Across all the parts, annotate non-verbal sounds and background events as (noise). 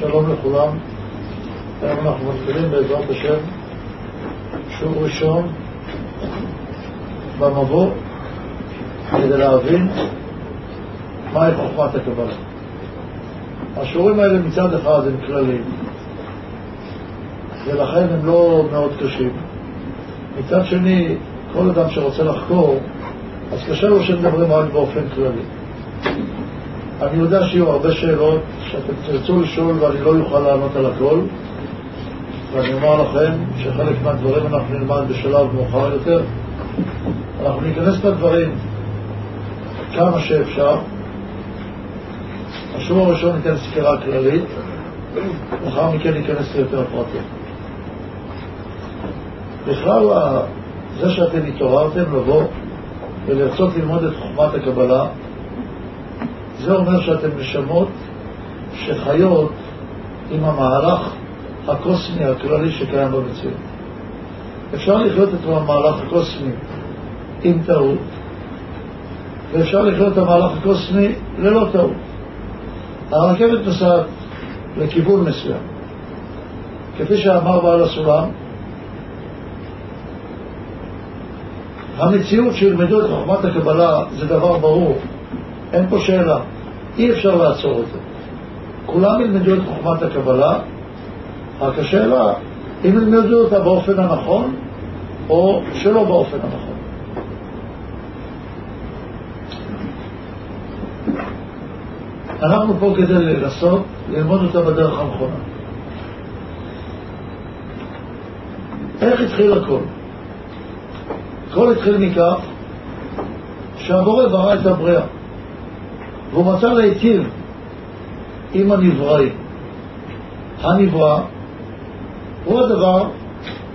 שלום לכולם. היום אנחנו מתחילים בעזרת השם שיעור ראשון במבוא כדי להבין מהי חוכמת הקבלה. השיעורים האלה מצד אחד הם כלליים ולכן הם לא מאוד קשים. מצד שני, כל אדם שרוצה לחקור, אז קשה לו שמדברים רק באופן כללי. אני יודע שיהיו הרבה שאלות שאתם תרצו לשאול ואני לא אוכל לענות על הכל ואני אומר לכם שחלק מהדברים אנחנו נלמד בשלב מאוחר יותר. אנחנו ניכנס לדברים כמה שאפשר. השיעור הראשון ניתן סקירה כללית לאחר מכן ניכנס ליותר פרטים. בכלל זה שאתם התעוררתם לבוא ולרצות ללמוד את חוכמת הקבלה זה אומר שאתם נשמות שחיות עם המהלך הקוסמי הכללי שקיים במציאות. אפשר לחיות את המהלך הקוסמי עם טעות, ואפשר לחיות את המהלך הקוסמי ללא טעות. הרכבת נוסעת לכיוון מסוים. כפי שאמר בעל הסולם, המציאות שילמדו את חוכמת הקבלה זה דבר ברור, אין פה שאלה, אי אפשר לעצור את זה. כולם ילמדו את חוכמת הקבלה, רק השאלה, אם ילמדו אותה באופן הנכון, או שלא באופן הנכון. אנחנו פה כדי לנסות ללמוד אותה בדרך הנכונה. איך התחיל הכל? הכל התחיל מכך שהבורא ברא את הבריאה. והוא מצא להיטיב עם הנבראים. הנברא הוא הדבר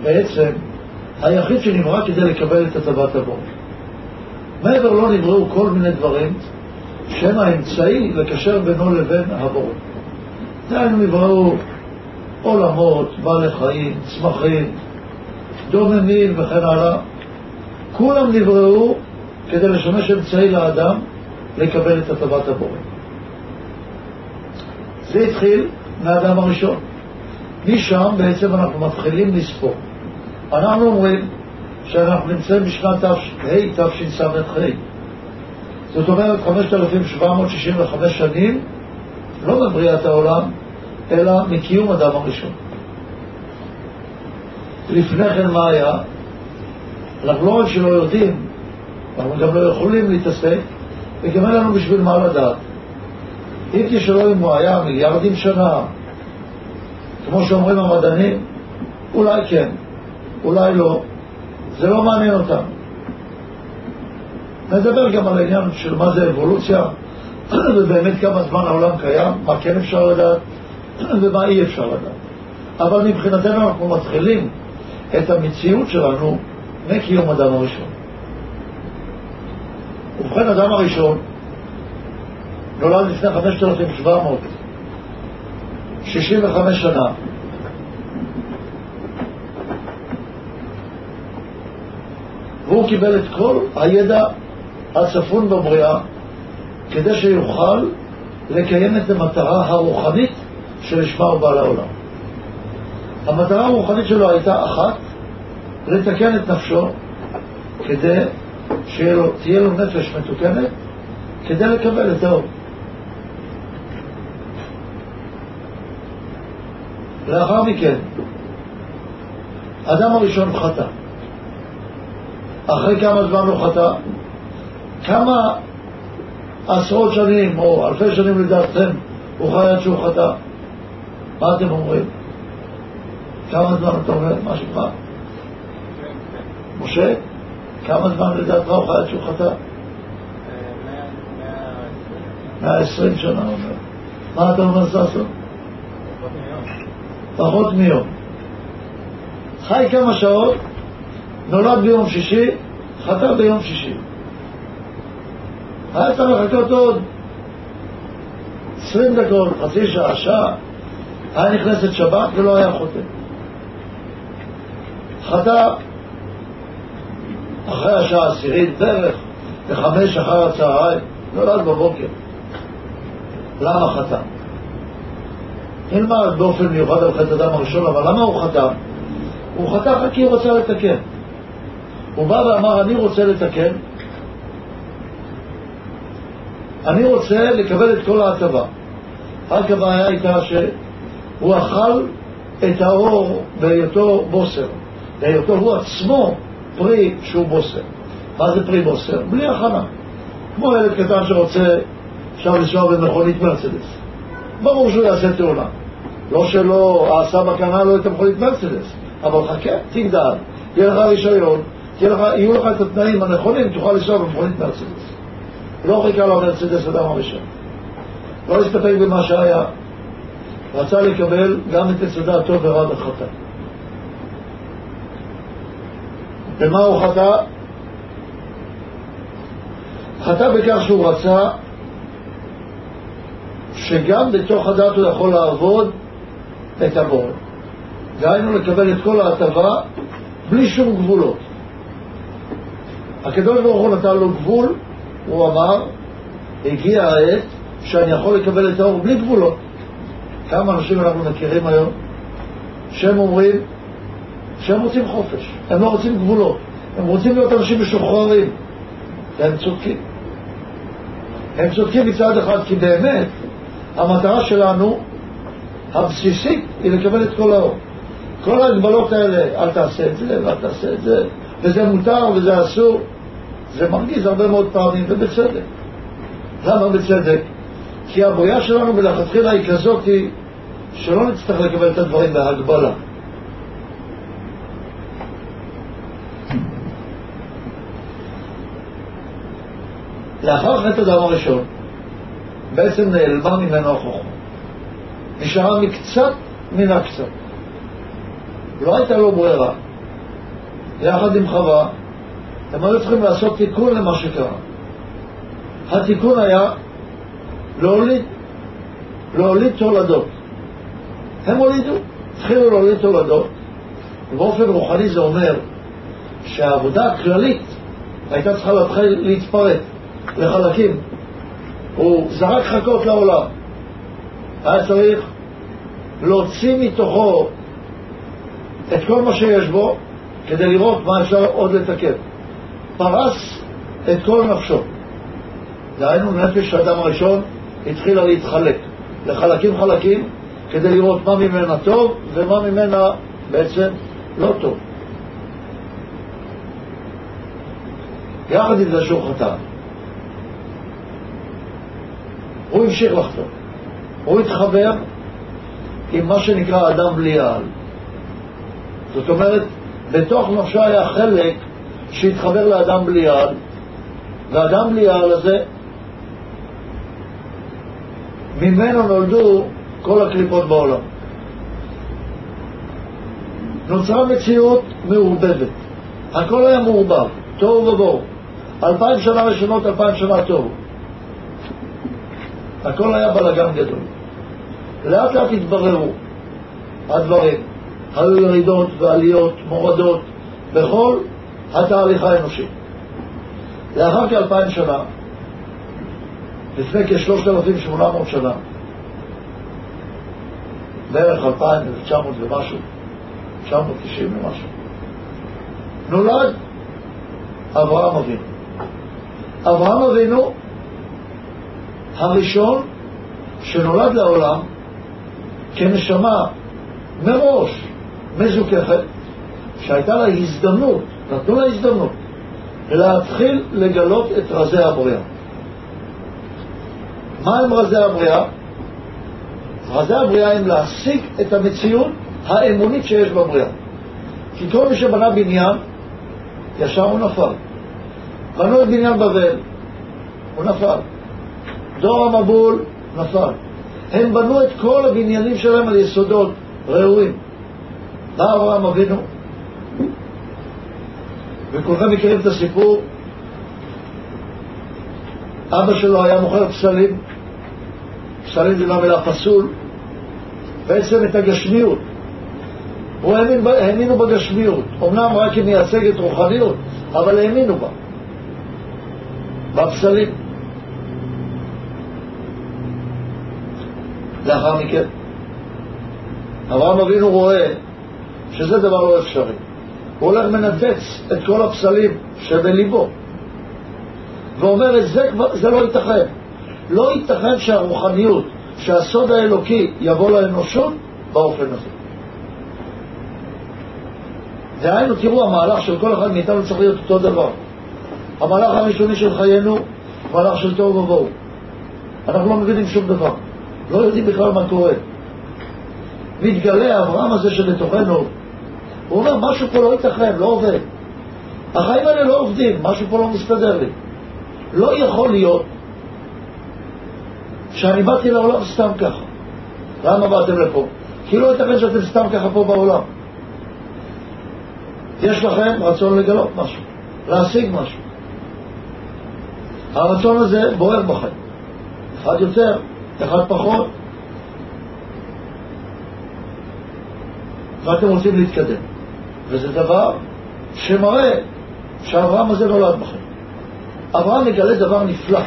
בעצם היחיד שנברא כדי לקבל את הטבת הבור. מעבר לא נבראו כל מיני דברים שהם האמצעי לקשר בינו לבין הבור. דהיינו נבראו עולמות, בעלי חיים, צמחים, דוממים וכן הלאה. כולם נבראו כדי לשמש אמצעי לאדם לקבל את הטבת הבורא. זה התחיל מהאדם הראשון. משם בעצם אנחנו מתחילים לספור. אנחנו אומרים שאנחנו נמצאים בשנת ה' תשס"ח. זאת אומרת 5,765 שנים, לא מבריאת העולם, אלא מקיום אדם הראשון. לפני כן מה היה? אנחנו לא רק שלא יודעים, אנחנו גם לא יכולים להתעסק וגם אין לנו בשביל מה לדעת. אם הוא היה מיליארדים שנה, כמו שאומרים המדענים, אולי כן, אולי לא, זה לא מעניין אותם. נדבר גם על העניין של מה זה אבולוציה, (clears throat) ובאמת כמה זמן העולם קיים, מה כן אפשר לדעת (clears throat) ומה אי אפשר לדעת. אבל מבחינתנו אנחנו מתחילים את המציאות שלנו מקיום אדם הראשון. ובכן, אדם הראשון נולד לפני 5,765 שנה. והוא קיבל את כל הידע הצפון בבריאה כדי שיוכל לקיים את המטרה הרוחנית שלשמה הוא בא לעולם. המטרה הרוחנית שלו הייתה אחת, לתקן את נפשו כדי שתהיה לו נפש מתוקנת כדי לקבל את האור. לאחר מכן, אדם הראשון חטא. אחרי כמה זמן הוא חטא? כמה עשרות שנים או אלפי שנים לדעתכם הוא חי עד שהוא חטא? מה אתם אומרים? כמה זמן אתה אומר? מה שלך? משה? כמה זמן לדעתך הוא חי עד שהוא חטא? מאה עשרים שנה אומר. מה אתה אומר ששון? פחות מיום. חי כמה שעות, נולד ביום שישי, חטא ביום שישי. היה צריך לחכות עוד עשרים דקות, חצי שעה, שעה, היה נכנסת שבת ולא היה חוטא. חטא אחרי השעה העשירית בערך, בחמש אחר הצהריים, נולד בבוקר. למה חטא? נלמד באופן מיוחד על חטא אדם הראשון, אבל למה הוא חטא? הוא רק כי הוא רצה לתקן. הוא בא ואמר, אני רוצה לתקן, אני רוצה לקבל את כל ההטבה. רק הבעיה הייתה שהוא אכל את האור בהיותו בוסר, בהיותו הוא עצמו פרי שהוא בוסר. מה זה פרי בוסר? בלי הכנה. כמו ילד קטן שרוצה עכשיו לנסוע במכונית מרצדס. ברור שהוא יעשה תאונה. לא שלא, הסבא קנה לו את המכונית מרצדס, אבל חכה, תגדל, יהיה לך רישיון, יהיו לך את התנאים הנכונים, תוכל לנסוע במכונית מרצדס. לא חיכה לו מרצדס אדם הראשון. לא הסתפק במה שהיה, רצה לקבל גם את יסודה הטוב ורע בחטא. במה הוא חטא? חטא בכך שהוא רצה שגם בתוך הדת הוא יכול לעבוד את הבור. דהיינו לקבל את כל ההטבה בלי שום גבולות. הקדוש ברוך הוא נתן לו גבול, הוא אמר, הגיע העת שאני יכול לקבל את האור בלי גבולות. כמה אנשים אנחנו מכירים היום שהם אומרים שהם רוצים חופש, הם לא רוצים גבולות, הם רוצים להיות אנשים משוחררים, והם צודקים. הם צודקים מצד אחד כי באמת המטרה שלנו הבסיסית היא לקבל את כל האור. כל ההגבלות האלה, אל תעשה את זה ואל תעשה את זה, וזה מותר וזה אסור, זה מרגיז הרבה מאוד פעמים, ובצדק. למה בצדק? כי הבריאה שלנו מלכתחילה היא כזאת שלא נצטרך לקבל את הדברים בהגבלה. לאחר חטא אדם הראשון, בעצם נעלמה ממנו החוכמה. נשארה מקצת מן הקצת. לא הייתה לו ברירה. יחד עם חווה, הם היו צריכים לעשות תיקון למה שקרה. התיקון היה להוליד, להוליד תולדות. הם הולידו, התחילו להוליד תולדות, ובאופן רוחני זה אומר שהעבודה הכללית הייתה צריכה להתחיל להתפרט לחלקים. הוא זרק חכות לעולם. היה צריך להוציא מתוכו את כל מה שיש בו כדי לראות מה אפשר עוד לתקן. פרס את כל נפשו. דהיינו, נפש האדם הראשון התחילה להתחלק לחלקים חלקים כדי לראות מה ממנה טוב ומה ממנה בעצם לא טוב. יחד עם זה שהוא חטא, הוא המשיך לחטוא. הוא התחבר עם מה שנקרא אדם בלי העל. זאת אומרת, בתוך נפשו היה חלק שהתחבר לאדם בלי העל, ואדם בלי העל הזה, ממנו נולדו כל הקליפות בעולם. נוצרה מציאות מעורבבת. הכל היה מעורבב, תוהו ובוהו. אלפיים שנה ראשונות, אלפיים שנה תוהו. הכל היה בלאגן גדול. לאט לאט התבררו הדברים. היו ירידות ועליות, מורדות, בכל התהליך האנושי. לאחר כאלפיים שנה, לפני כ-3,800 שנה, בערך 2,900 ומשהו, 990 ומשהו, נולד אברהם אבינו. אברהם אבינו הראשון שנולד לעולם כנשמה מראש מזוככת, שהייתה לה הזדמנות, נתנו לה הזדמנות, להתחיל לגלות את רזי הבריאה. מה הם רזי הבריאה? רזי הבריאה הם להשיג את המציאות האמונית שיש בבריאה. כי כל מי שבנה בניין, ישר הוא נפל. בנו את בניין בבל, הוא נפל. דור המבול נפל. הם בנו את כל הבניינים שלהם על יסודות ראויים. בא אברהם אבינו, וכולכם מכירים את הסיפור, אבא שלו היה מוכר פסלים, פסלים זה לא מילה פסול, בעצם את הגשמיות. הוא האמין, האמינו בגשמיות, אמנם רק היא מייצגת רוחניות, אבל האמינו בה, בפסלים. לאחר מכן, אברהם אבינו רואה שזה דבר לא אפשרי. הוא הולך מנתץ את כל הפסלים שבליבו, ואומר את זה, זה לא ייתכן. לא ייתכן שהרוחניות, שהסוד האלוקי יבוא לאנושות באופן הזה. דהיינו, תראו, המהלך של כל אחד מאיתנו צריך להיות אותו דבר. המהלך הראשוני של חיינו, מהלך של תוהו ובוהו. אנחנו לא מבינים שום דבר. לא יודעים בכלל מה קורה. מתגלה האברהם הזה שבתוכנו, הוא אומר, משהו פה לא ייתכן, לא עובד. החיים האלה לא עובדים, משהו פה לא מסתדר לי. לא יכול להיות שאני באתי לעולם סתם ככה. למה באתם לפה? כי לא ייתכן שאתם סתם ככה פה בעולם. יש לכם רצון לגלות משהו, להשיג משהו. הרצון הזה בוער בכם. אחד יותר, אחד פחות. ואתם רוצים להתקדם. וזה דבר שמראה שאברהם הזה נולד בכם. אברהם מגלה דבר נפלא.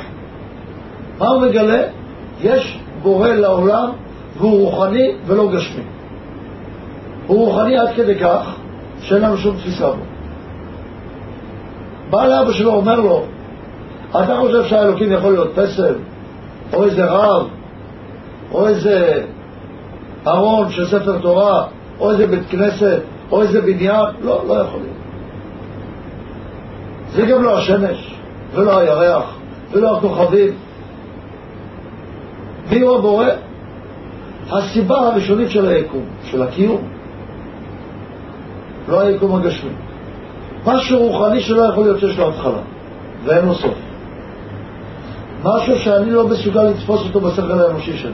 מה הוא מגלה? יש בורא לעולם והוא רוחני ולא גשמי. הוא רוחני עד כדי כך שאין לנו שום תפיסה בו. בא לאבא שלו, אומר לו, אתה חושב שהאלוקים יכול להיות פסל, או איזה רב, או איזה ארון של ספר תורה, או איזה בית כנסת, או איזה בניין? לא, לא יכול להיות. זה גם לא השמש, ולא הירח, ולא הכוכבים. מי הוא הבורא? הסיבה הראשונית של היקום, של הקיום, לא היקום הגשמי. משהו רוחני שלא יכול להיות שיש לו התחלה, ואין לו סוף. משהו שאני לא מסוגל לתפוס אותו בשכל האנושי שלי.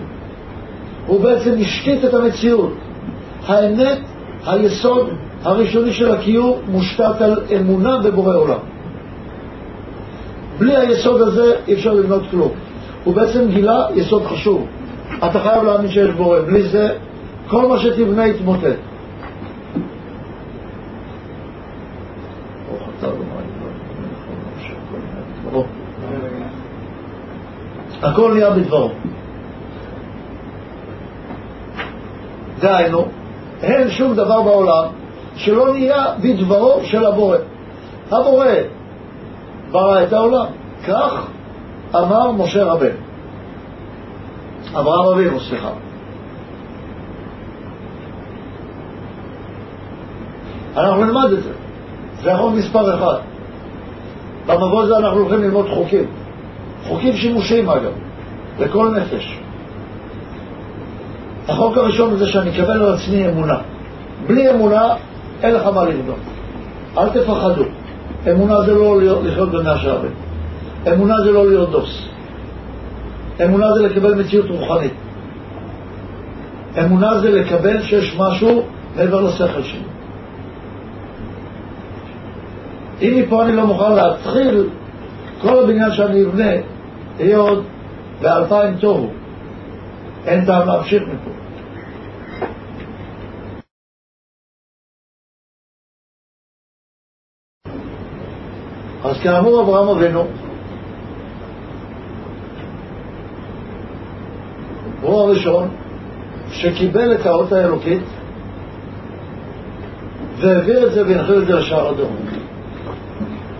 הוא בעצם השקיט את המציאות. האמת, היסוד הראשוני של הקיום, מושתת על אמונה בבורא עולם. בלי היסוד הזה אי אפשר לבנות כלום. הוא בעצם גילה יסוד חשוב. אתה חייב להאמין שיש בורא, בלי זה כל מה שתבנה יתמוטט. הכל נהיה בדברו. דהיינו, אין שום דבר בעולם שלא נהיה בדברו של הבורא. הבורא ברא את העולם. כך אמר משה רבנו. אברהם אבינו, סליחה. אנחנו נלמד את זה. זה החוק מספר אחד. במבוא הזה אנחנו הולכים ללמוד חוקים. חוקים שימושיים אגב, לכל נפש. החוק הראשון זה שאני אקבל על עצמי אמונה. בלי אמונה, אין לך מה לבדוק. אל תפחדו. אמונה זה לא לחיות במאה שערים. אמונה זה לא להיות דוס. אמונה זה לקבל מציאות רוחנית. אמונה זה לקבל שיש משהו מעבר לשכל שלי. אם מפה אני לא מוכן להתחיל, כל הבניין שאני אבנה יהיה עוד באלפיים תוהו. אין טעם להמשיך מפה. אז כאמור אברהם אבינו הוא הראשון שקיבל את האות האלוקית והעביר את זה והנחיל את זה לשאר הדור.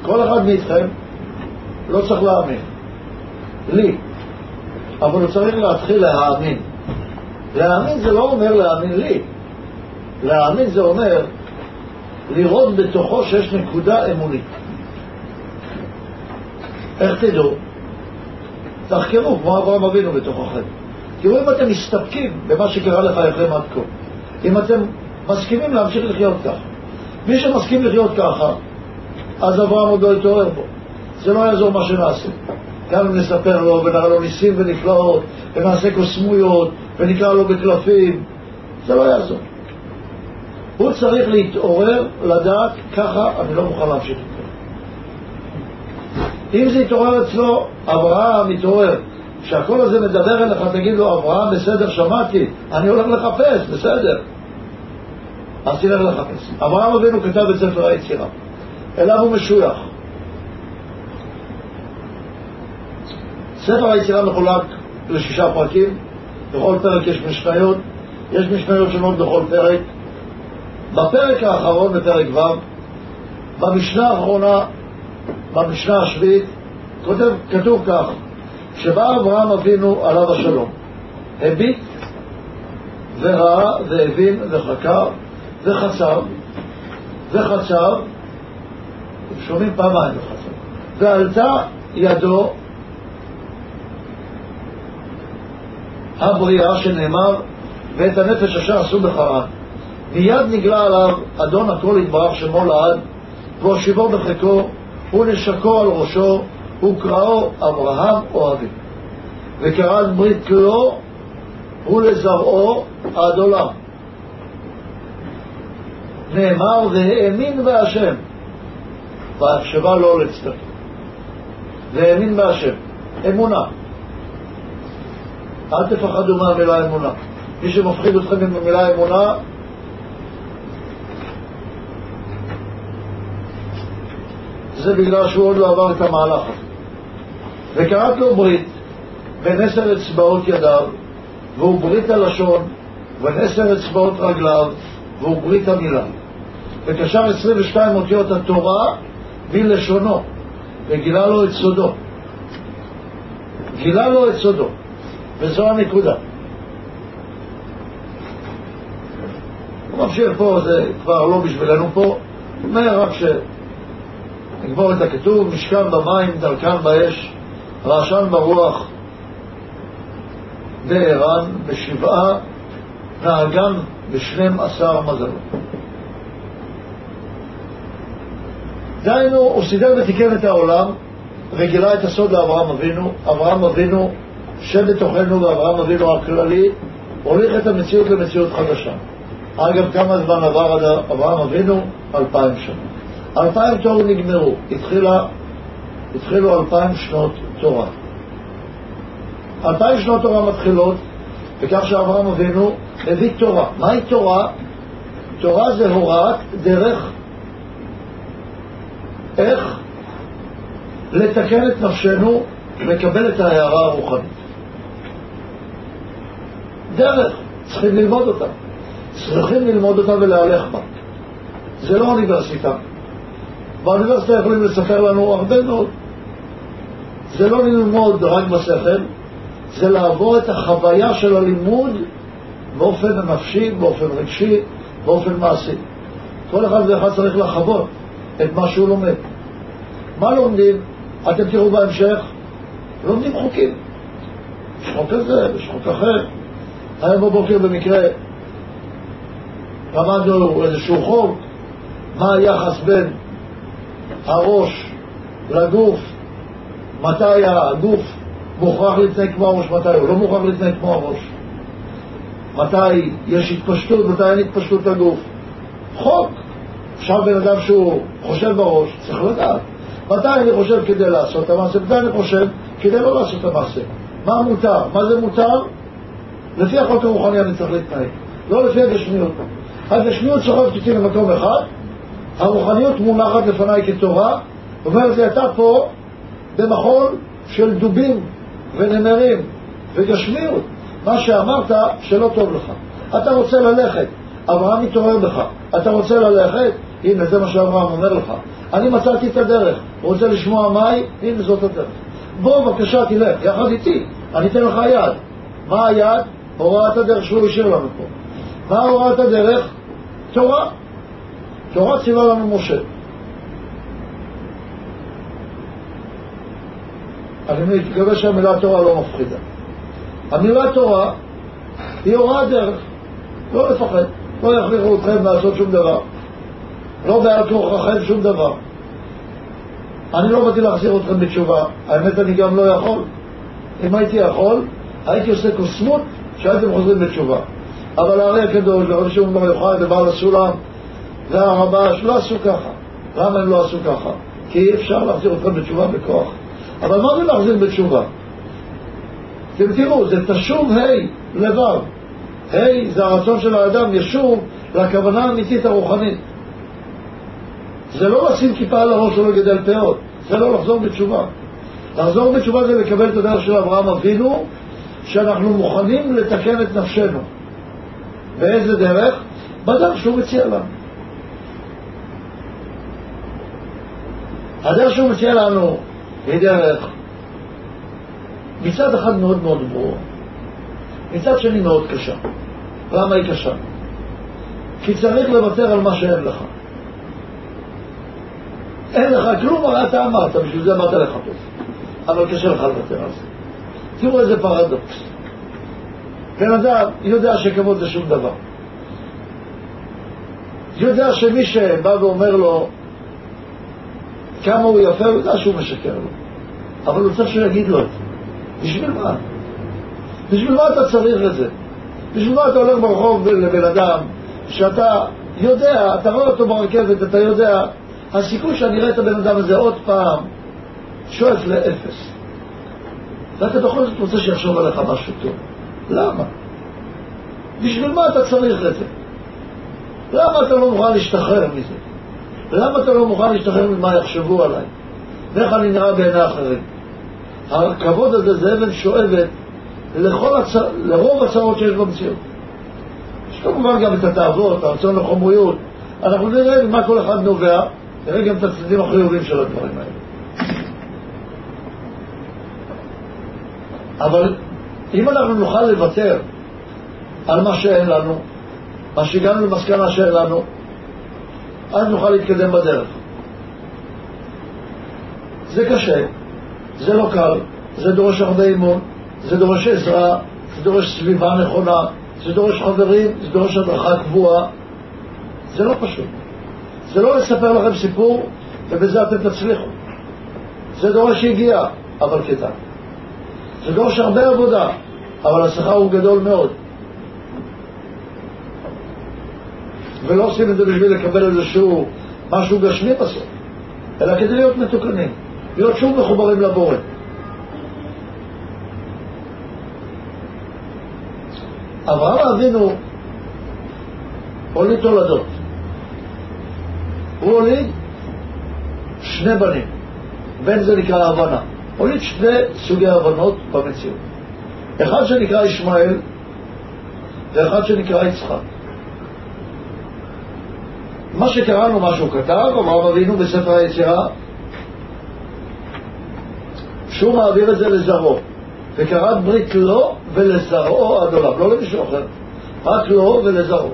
כל אחד מאיתכם לא צריך להאמין. לי. אבל הוא צריך להתחיל להאמין. להאמין זה לא אומר להאמין לי. להאמין זה אומר לראות בתוכו שיש נקודה אמונית. איך תדעו? תחקרו כמו אברהם אבינו בתוככם. תראו אם אתם מסתפקים במה שקרה לחייכם עד כה. אם אתם מסכימים להמשיך לחיות ככה. מי שמסכים לחיות ככה, אז אברהם עוד לא יתעורר בו. זה לא יעזור מה שנעשה. גם אם נספר לו ונראה לו ניסים ונפלאות ונעשה קוסמויות ונקרא לו בקלפים, זה לא יעזור. הוא צריך להתעורר, לדעת, ככה אני לא מוכן להמשיך. אם זה יתעורר אצלו, אברהם מתעורר. כשהקול הזה מדבר אליך, תגיד לו, אברהם, בסדר, שמעתי, אני הולך לחפש, בסדר. אז תלך לחפש. אברהם אבינו כתב את ספר היצירה. אליו הוא משוייך. ספר היצירה מחולק לשישה פרקים, בכל פרק יש משניות, יש משניות שונות בכל פרק. בפרק האחרון, בפרק ו', במשנה האחרונה, במשנה השביעית, כותב, כתוב כך, כשבא אברהם אבינו עליו השלום, הביט וראה והבין וחקר וחצב וחצב, שומעים פעמיים וחצב, ועלתה ידו הבריאה שנאמר ואת הנפש אשר עשו בחרן. מיד נגלה עליו אדון הכל יתברך שמו לעד והושיבו בחיקו ונשקו על ראשו וקראו אברהם אוהבי וקרא ברית לו ולזרעו עד עולם. נאמר והאמין בהשם והחשבה לא לצדק. והאמין בהשם. אמונה. אל תפחדו מהמילה אמונה. מי שמפחיד אתכם עם המילה אמונה, זה בגלל שהוא עוד לא עבר את המהלך הזה. וקראת לו ברית בין עשר אצבעות ידיו, והוא ברית הלשון, ובין עשר אצבעות רגליו, והוא ברית המילה. וקשר 22 אותיות התורה מלשונו, וגילה לו את סודו. גילה לו את סודו, וזו הנקודה. הוא ממשיך פה, זה כבר לא בשבילנו פה, הוא אומר רק שנגמור את הכתוב, משכן במים, דרכן באש, רעשן ברוח, בערן, בשבעה, נהגן בשנים עשר מזלות. דהיינו, הוא סידר ותיקן את העולם וגילה את הסוד לאברהם אבינו. אברהם אבינו שבתוכנו ואברהם אבינו הכללי הוליך את המציאות למציאות חדשה. אגב, כמה זמן עבר עד אברהם אבינו? אלפיים שנה. אלפיים תורו נגמרו, התחילה, התחילו אלפיים שנות תורה. אלפיים שנות תורה מתחילות בכך שאברהם אבינו הביא תורה. מהי תורה? תורה זה הוראת דרך איך לתקן את נפשנו לקבל את ההערה הרוחנית. דרך, צריכים ללמוד אותה. צריכים ללמוד אותה ולהלך בה. זה לא אוניברסיטה. באוניברסיטה יכולים לספר לנו הרבה מאוד. זה לא ללמוד רק בשכל, זה לעבור את החוויה של הלימוד באופן נפשי, באופן רגשי, באופן מעשי. כל אחד ואחד צריך לחוות את מה שהוא לומד. מה לומדים? אתם תראו בהמשך, לומדים חוקים. יש חוק כזה, יש חוק אחר. היום בבוקר במקרה למדנו איזשהו חוק, מה היחס בין הראש לגוף, מתי הגוף מוכרח להתנהג כמו הראש, מתי הוא לא מוכרח להתנהג כמו הראש, מתי יש התפשטות, מתי אין התפשטות לגוף. חוק. עכשיו בן אדם שהוא חושב בראש, צריך לדעת. מתי אני חושב כדי לעשות את המעשה, מתי אני חושב כדי לא לעשות את המעשה. מה מותר? מה זה מותר? לפי החוק הרוחני אני צריך להתנהג, לא לפי הגשמיות. הגשמיות סוחבת אותי למקום אחד, הרוחניות מונחת לפניי כתורה, אומרת לי, אתה פה במחול של דובים ונמרים וגשמיות, מה שאמרת שלא טוב לך. אתה רוצה ללכת, אברהם מתעורר בך, אתה רוצה ללכת? הנה, זה מה שאברהם אומר לך. אני מצאתי את הדרך, רוצה לשמוע מהי? הנה זאת הדרך. בוא בבקשה תלך, יחד איתי, אני אתן לך יד. מה היד? הוראת הדרך שהוא השאיר לנו פה. מה הוראת הדרך? תורה. תורה ציווה לנו משה. אני מקווה שהמילה תורה לא מפחידה. המילה תורה היא הוראת דרך, לא לפחד, לא יכריחו אתכם לעשות שום דבר, לא בעל כורחכם שום דבר. אני לא באתי להחזיר אתכם בתשובה, האמת אני גם לא יכול. אם הייתי יכול, הייתי עושה קוסמות שהייתם חוזרים בתשובה. אבל הארי הקדוש ורבי שמעון בר יוחאי ובעל הסולם והרבש לא עשו ככה. למה הם לא עשו ככה? כי אי אפשר להחזיר אתכם בתשובה בכוח. אבל מה זה להחזיר בתשובה? אתם תראו, זה תשוב ה' לבב. ה' זה הרצון של האדם, ישוב לכוונה האמיתית הרוחנית. זה לא לשים כיפה על הראש או לגדל פאות, זה לא לחזור בתשובה. לחזור בתשובה זה לקבל את הדרך של אברהם אבינו, שאנחנו מוכנים לתקן את נפשנו. באיזה דרך? בדרך שהוא מציע לנו. הדרך שהוא מציע לנו היא דרך מצד אחד מאוד מאוד ברור, מצד שני מאוד קשה. למה היא קשה? כי צריך לוותר על מה שאין לך. אין לך כלום, הרי אתה אמרת, בשביל זה אמרת טוב. אבל קשה לך לוותר על זה. תראו איזה פרדוקס. בן אדם יודע שכבוד זה שום דבר. יודע שמי שבא ואומר לו כמה הוא יפה, הוא יודע שהוא משקר לו. אבל הוא צריך שהוא יגיד לו את זה. בשביל מה? בשביל מה אתה צריך את זה? בשביל מה אתה הולך ברחוב לבן אדם שאתה יודע, אתה רואה אותו ברכבת, אתה יודע, הסיכוי שאני אראה את הבן אדם הזה עוד פעם שואף לאפס. ואתה בכל זאת רוצה שיחשוב עליך משהו טוב. למה? בשביל מה אתה צריך את זה? למה אתה לא מוכן להשתחרר מזה? למה אתה לא מוכן להשתחרר ממה יחשבו עליי? ואיך אני נראה בעיני אחרים? הכבוד הזה זה אבן שואבת לכל הצ... לרוב הצרות שיש במציאות. יש כמובן גם את התאוות, הרצון לחומריות. אנחנו נראה ממה כל אחד נובע, נראה גם את הצדדים החיובים של הדברים האלה. אבל אם אנחנו נוכל לוותר על מה שאין לנו, מה שהגענו למסקנה שאין לנו, אז נוכל להתקדם בדרך. זה קשה, זה לא קל, זה דורש הרבה אימון, זה דורש עזרה, זה דורש סביבה נכונה, זה דורש חברים, זה דורש הדרכה קבועה. זה לא פשוט. זה לא לספר לכם סיפור ובזה אתם תצליחו. זה דורש יגיעה, אבל כדאי. זה דורש הרבה עבודה, אבל השכר הוא גדול מאוד. ולא עושים את זה בשביל לקבל איזשהו משהו גשמי בסוף, אלא כדי להיות מתוקנים, להיות שוב מחוברים לבורא. אברהם אבינו הוליד תולדות. הוא הוליד שני בנים, בן זה נקרא הבנה. הוליד שני סוגי הבנות במציאות. אחד שנקרא ישמעאל ואחד שנקרא יצחק. מה שקראנו, מה שהוא כתב, אברהם אבינו בספר היצירה, שהוא מעביר את זה לזרעו, וכרת ברית לו ולזרעו עד עולם, לא למישהו אחר, רק לו ולזרעו.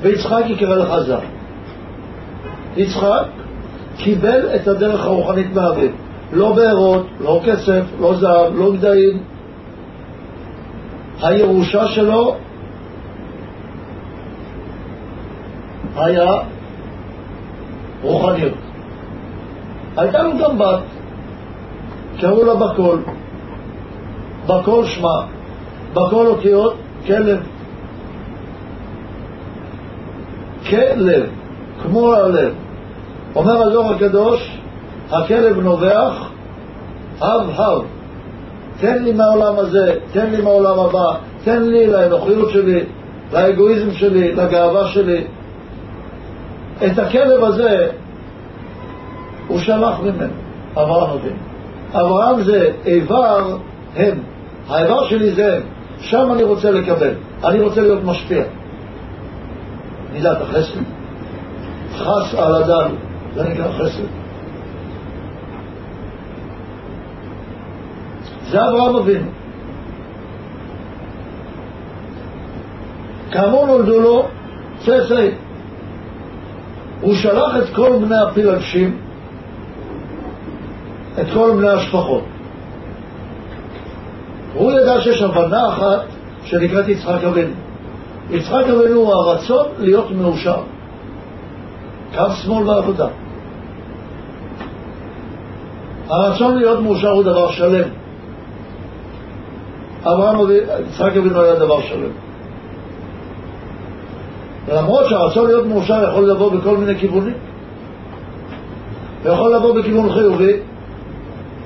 ויצחק יקרא לך זר. יצחק קיבל את הדרך הרוחנית מאביו, לא בארות, לא כסף, לא זהב, לא גדיים. הירושה שלו היה רוחניות. הייתה לו גם בת, קראו לה בקול, בקול שמה, בקול אותיות כלב. כלב, כמו הלב. אומר הזוהר הקדוש, הכלב נובח, הב הב. תן לי מהעולם הזה, תן לי מהעולם הבא, תן לי לאנוכיות שלי, לאגואיזם שלי, לגאווה שלי. את הכלב הזה הוא שלח ממנו, אברהם אבינו. אברהם זה איבר הם, האיבר שלי זה הם, שם אני רוצה לקבל, אני רוצה להיות משפיע. מידת החסד. חס על אדם, זה נקרא חסד. זה אברהם אבינו. כאמור נולדו לו צאצאים. הוא שלח את כל בני הפילגשים, את כל בני השפחות. הוא ידע שיש הבנה אחת שנקראת יצחק אבינו. יצחק אבינו הוא הרצון להיות מאושר. קו שמאל בעבודה. הרצון להיות מאושר הוא דבר שלם. אברהם, יצחק אבינו היה דבר שלם. למרות שהרצון להיות מאושר יכול לבוא בכל מיני כיוונים. הוא יכול לבוא בכיוון חיובי,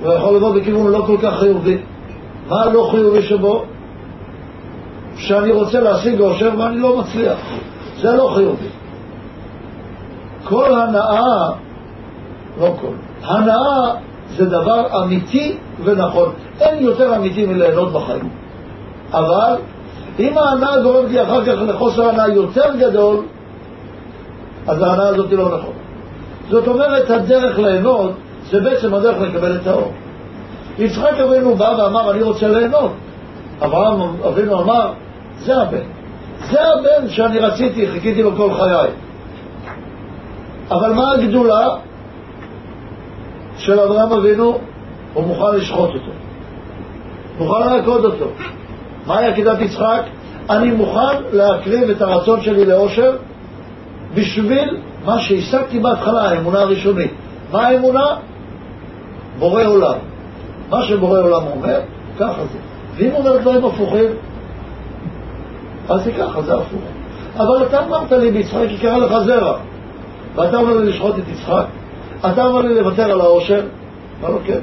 הוא יכול לבוא בכיוון לא כל כך חיובי. מה לא חיובי שבו? שאני רוצה להשיג עושר ואני לא מצליח. זה לא חיובי. כל הנאה, לא כל, הנאה זה דבר אמיתי ונכון. אין יותר אמיתי מליהנות בחיים. אבל אם ההנאה גורמת לי אחר כך לחוסר הנאה יותר גדול, אז ההנאה הזאת היא לא נכונה. זאת אומרת, הדרך ליהנות זה בעצם הדרך לקבל את האור. יצחק אבינו בא ואמר, אני רוצה ליהנות. אברהם אבינו אמר, זה הבן. זה הבן שאני רציתי, חיכיתי לו כל חיי. אבל מה הגדולה של אברהם אבינו? הוא מוכן לשחוט אותו. מוכן לעקוד אותו. מהי עקידת יצחק? אני מוכן להקריב את הרצון שלי לאושר בשביל מה שהשגתי בהתחלה, האמונה הראשונית. מה האמונה? בורא עולם. מה שבורא עולם אומר, ככה זה. ואם הוא אומר דברים הפוכים, אז זה ככה, זה הפוך. אבל אתה אמרת לי ביצחק יקרא לך זרע, ואתה אומר לי לשחוט את יצחק, אתה אומר לי לוותר על העושר, אמר לו כן.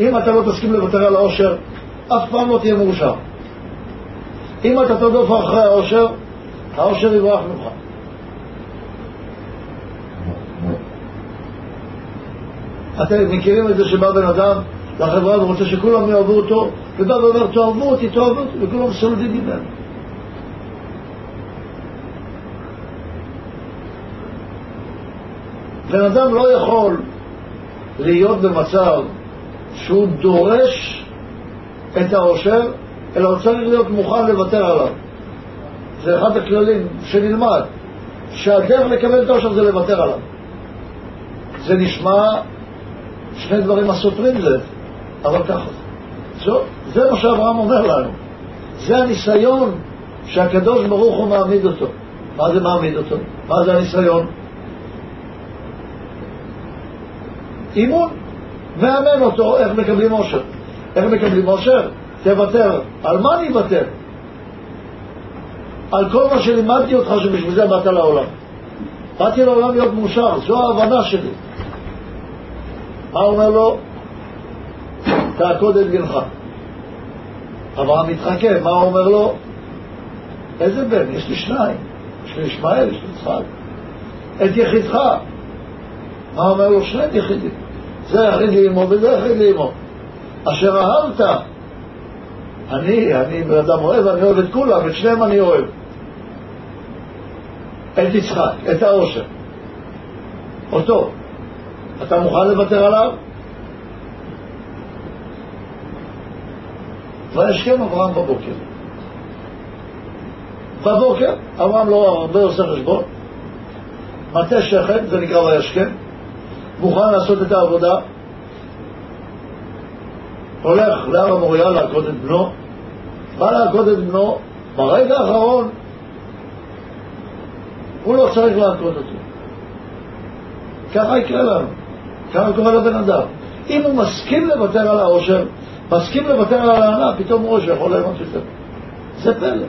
אם אתה לא תסכים לוותר על העושר, אף פעם לא תהיה מאושר. אם אתה תרדוף אחרי העושר, העושר יברח ממך. אתם מכירים את זה שבא בן אדם לחברה ורוצה שכולם יאהבו אותו, ובא ואומר, תאהבו אותי, תאהבו אותי, וכולם סולדים ממנו. בן אדם לא יכול להיות במצב שהוא דורש את העושר, אלא הוא צריך להיות מוכן לוותר עליו. זה אחד הכללים שנלמד, שהדרך לקבל את העושר זה לוותר עליו. זה נשמע שני דברים הסותרים זה, אבל ככה זה. זה מה שאברהם אומר לנו. זה הניסיון שהקדוש ברוך הוא מעמיד אותו. מה זה מעמיד אותו? מה זה הניסיון? אימון. מאמן אותו איך מקבלים עושר. איך מקבלים עושר? תוותר. על מה אני אוותר? על כל מה שלימדתי אותך שבשביל זה באת לעולם. באתי לעולם להיות מאושר, זו ההבנה שלי. מה אומר לו? תעקוד את בנך. אברהם מתחכם, מה הוא אומר לו? איזה בן? יש לי שניים. יש לי ישמעאל, יש לי יצחק. את יחידך. מה אומר לו? שני יחידים. זה יחיד לאמו וזה יחיד לאמו. אשר אהבת. אני, אני בן אדם אוהב, אני אוהב את כולם, את שניהם אני אוהב. את יצחק, את העושר. אותו. אתה מוכן לוותר עליו? וישכם אברהם בבוקר. בבוקר, אברהם לא הרבה עושה חשבון, מטה שכם, זה נקרא וישכם, מוכן לעשות את העבודה, הולך להר המוריה לעקוד את בנו, בא לעקוד את בנו, ברגע האחרון הוא לא צריך לעקוד אותו. ככה יקרה לנו. ככה קורה לבן אדם. אם הוא מסכים לוותר על העושר, מסכים לוותר על ההנאה, פתאום הוא רואה שיכול ליהנות יותר. זה פלא.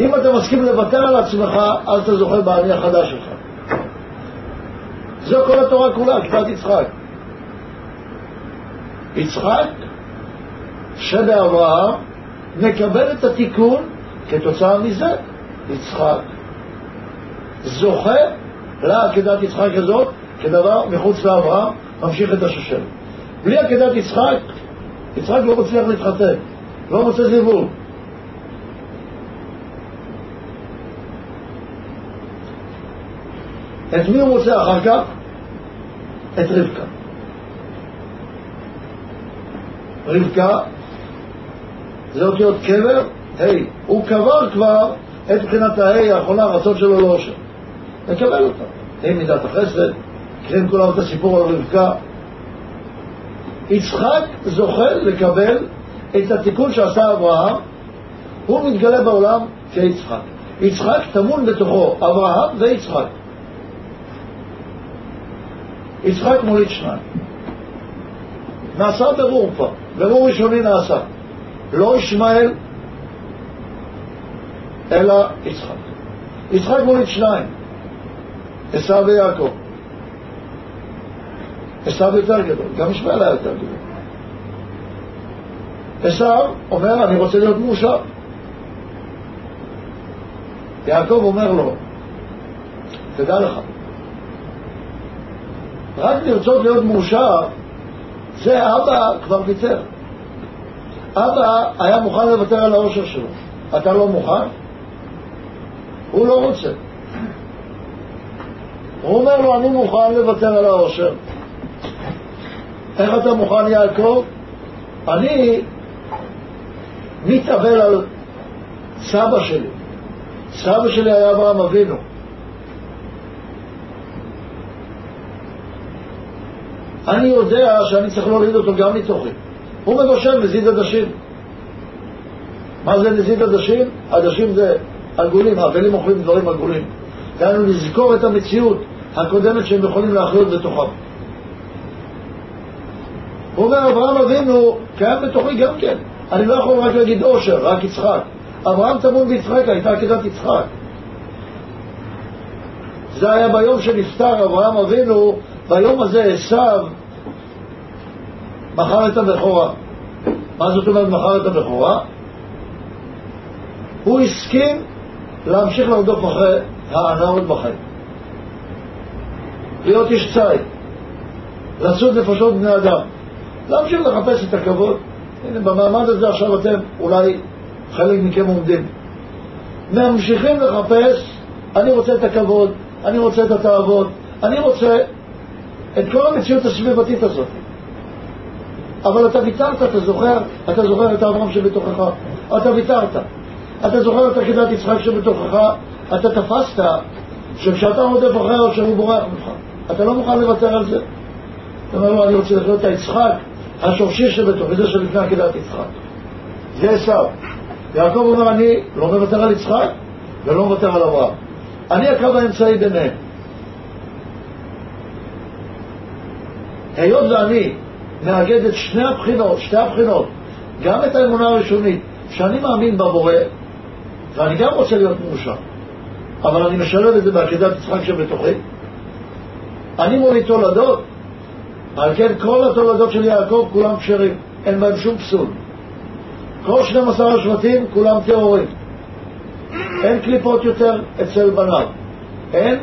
אם אתה מסכים לוותר על עצמך, אז אתה זוכה באני החדש שלך. זו כל התורה כולה, כתבת יצחק. יצחק שבאברהם מקבל את התיקון כתוצאה מזה. יצחק זוכה לעקדת יצחק הזאת כדבר מחוץ לאברהם, ממשיך את השושלת. בלי עקדת יצחק, יצחק לא מצליח להתחתן, לא מוצא זיווג. את מי הוא מוצא אחר כך? את רבקה. רבקה זה אותיות קבר, ה' הוא קבר כבר את בחינת הה' האחרונה, הרצון שלו לאושר. לקבל אותה. ה' מידת החסד, מכירים כולם את הסיפור על רבקה. יצחק זוכה לקבל את התיקון שעשה אברהם, הוא מתגלה בעולם כיצחק. יצחק טמון בתוכו אברהם ויצחק. יצחק מוליד שניים. נעשה ברור פה, ברור ראשוני נעשה. לא ישמעאל, אלא יצחק. יצחק מוליד שניים, עשו ויעקב. עשו יותר גדול, גם ישמעאל היה יותר גדול. עשו אומר, אני רוצה להיות מאושר. יעקב אומר לו, תדע לך, רק לרצות להיות מאושר, זה אבא כבר ויתר. אבא היה מוכן לוותר על העושר שלו. אתה לא מוכן? הוא לא רוצה. הוא אומר לו, אני מוכן לוותר על העושר. איך אתה מוכן, יעקב? אני מתאבל על סבא שלי. סבא שלי היה אברהם אבינו. אני יודע שאני צריך להוריד אותו גם מתוכי. הוא מבשל נזיד עדשים. מה זה נזיד עדשים? עדשים זה עגולים, האבלים אוכלים דברים עגולים. דהיינו לזכור את המציאות הקודמת שהם יכולים להחיות בתוכם. הוא אומר, אברהם אבינו קיים בתוכי גם כן. אני לא יכול רק להגיד עושר, רק יצחק. אברהם טמון ביצחק, הייתה עקדת יצחק. זה היה ביום שנפטר אברהם אבינו, ביום הזה עשיו מכר את הבכורה. מה זאת אומרת מכר את הבכורה? הוא הסכים להמשיך לרדוף אחרי ההנאות בחיים. להיות איש ציד, לצוד נפשות בני אדם, להמשיך לחפש את הכבוד. הנה, במעמד הזה עכשיו אתם, אולי חלק מכם עומדים. ממשיכים לחפש, אני רוצה את הכבוד, אני רוצה את התאוות, אני רוצה את כל המציאות הסביבתית הזאת. אבל אתה ויתרת, אתה זוכר? אתה זוכר את האברהם שבתוכך? אתה ויתרת. אתה זוכר את עקדת יצחק שבתוכך? אתה תפסת שכשאתה רודף אחרי שהוא בורח ממך. אתה לא מוכן לוותר על זה. אתה אומר לו, אני רוצה לחיות את היצחק השורשי שבתוכי, זה שלפני עקדת יצחק. זה עשיו. יעקב אומר, אני לא מוותר על יצחק ולא מוותר על אברהם. אני הקו האמצעי ביניהם. היות ואני מאגד את שני הבחינות, שתי הבחינות, גם את האמונה הראשונית, שאני מאמין בבורא, ואני גם רוצה להיות מאושר, אבל אני משלב את זה בעקדת יצחק שבתוכי. אני מוליד תולדות, על כן כל התולדות של יעקב כולם כשרים, אין בהם שום פסול. כל 12 השבטים כולם טהורים. אין קליפות יותר אצל בניו. אין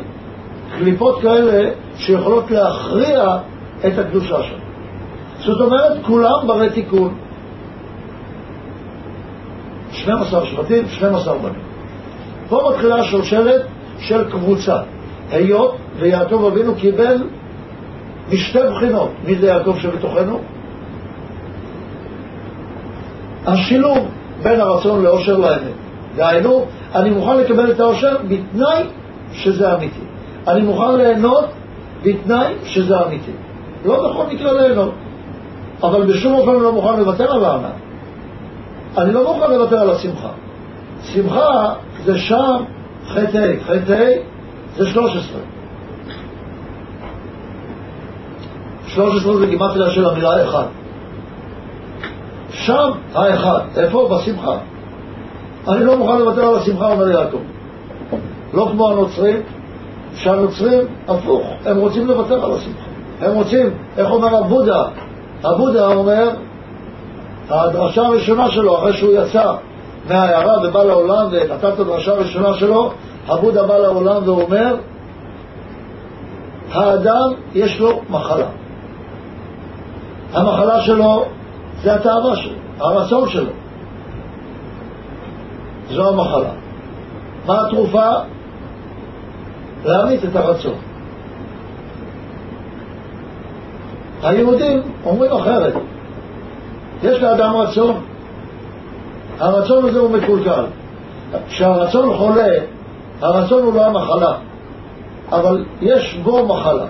קליפות כאלה שיכולות להכריע את הקדושה שלו. זאת אומרת, כולם ברי תיקון. 12 שבטים, 12 בנים. פה מתחילה השושלת של קבוצה. היות ויעקב אבינו קיבל משתי בחינות, מי זה יעקב שבתוכנו? השילוב בין הרצון לאושר לאמת. דהיינו, אני מוכן לקבל את האושר בתנאי שזה אמיתי. אני מוכן ליהנות בתנאי שזה אמיתי. לא בכל מקרה ליהנות. אבל בשום אופן לא מוכן לוותר על הענן. אני לא מוכן לוותר על השמחה. שמחה זה שם חטא חטא זה 13. 13 זה גימטריה של המילה אחד. שם האחד. איפה? בשמחה. אני לא מוכן לוותר על השמחה, אומר יעקב. לא כמו הנוצרים, שהנוצרים, הפוך, הם רוצים לוותר על השמחה. הם רוצים, איך אומר הבודה? הבודה אומר, הדרשה הראשונה שלו, אחרי שהוא יצא מהעיירה ובא לעולם ונתן את הדרשה הראשונה שלו, הבודה בא לעולם ואומר, האדם יש לו מחלה. המחלה שלו זה התאווה שלו, הרצון שלו. זו המחלה. מה התרופה? להמית את הרצון. היהודים אומרים אחרת. יש לאדם רצון, הרצון הזה הוא מקולקל. כשהרצון חולה, הרצון הוא לא המחלה, אבל יש בו מחלה,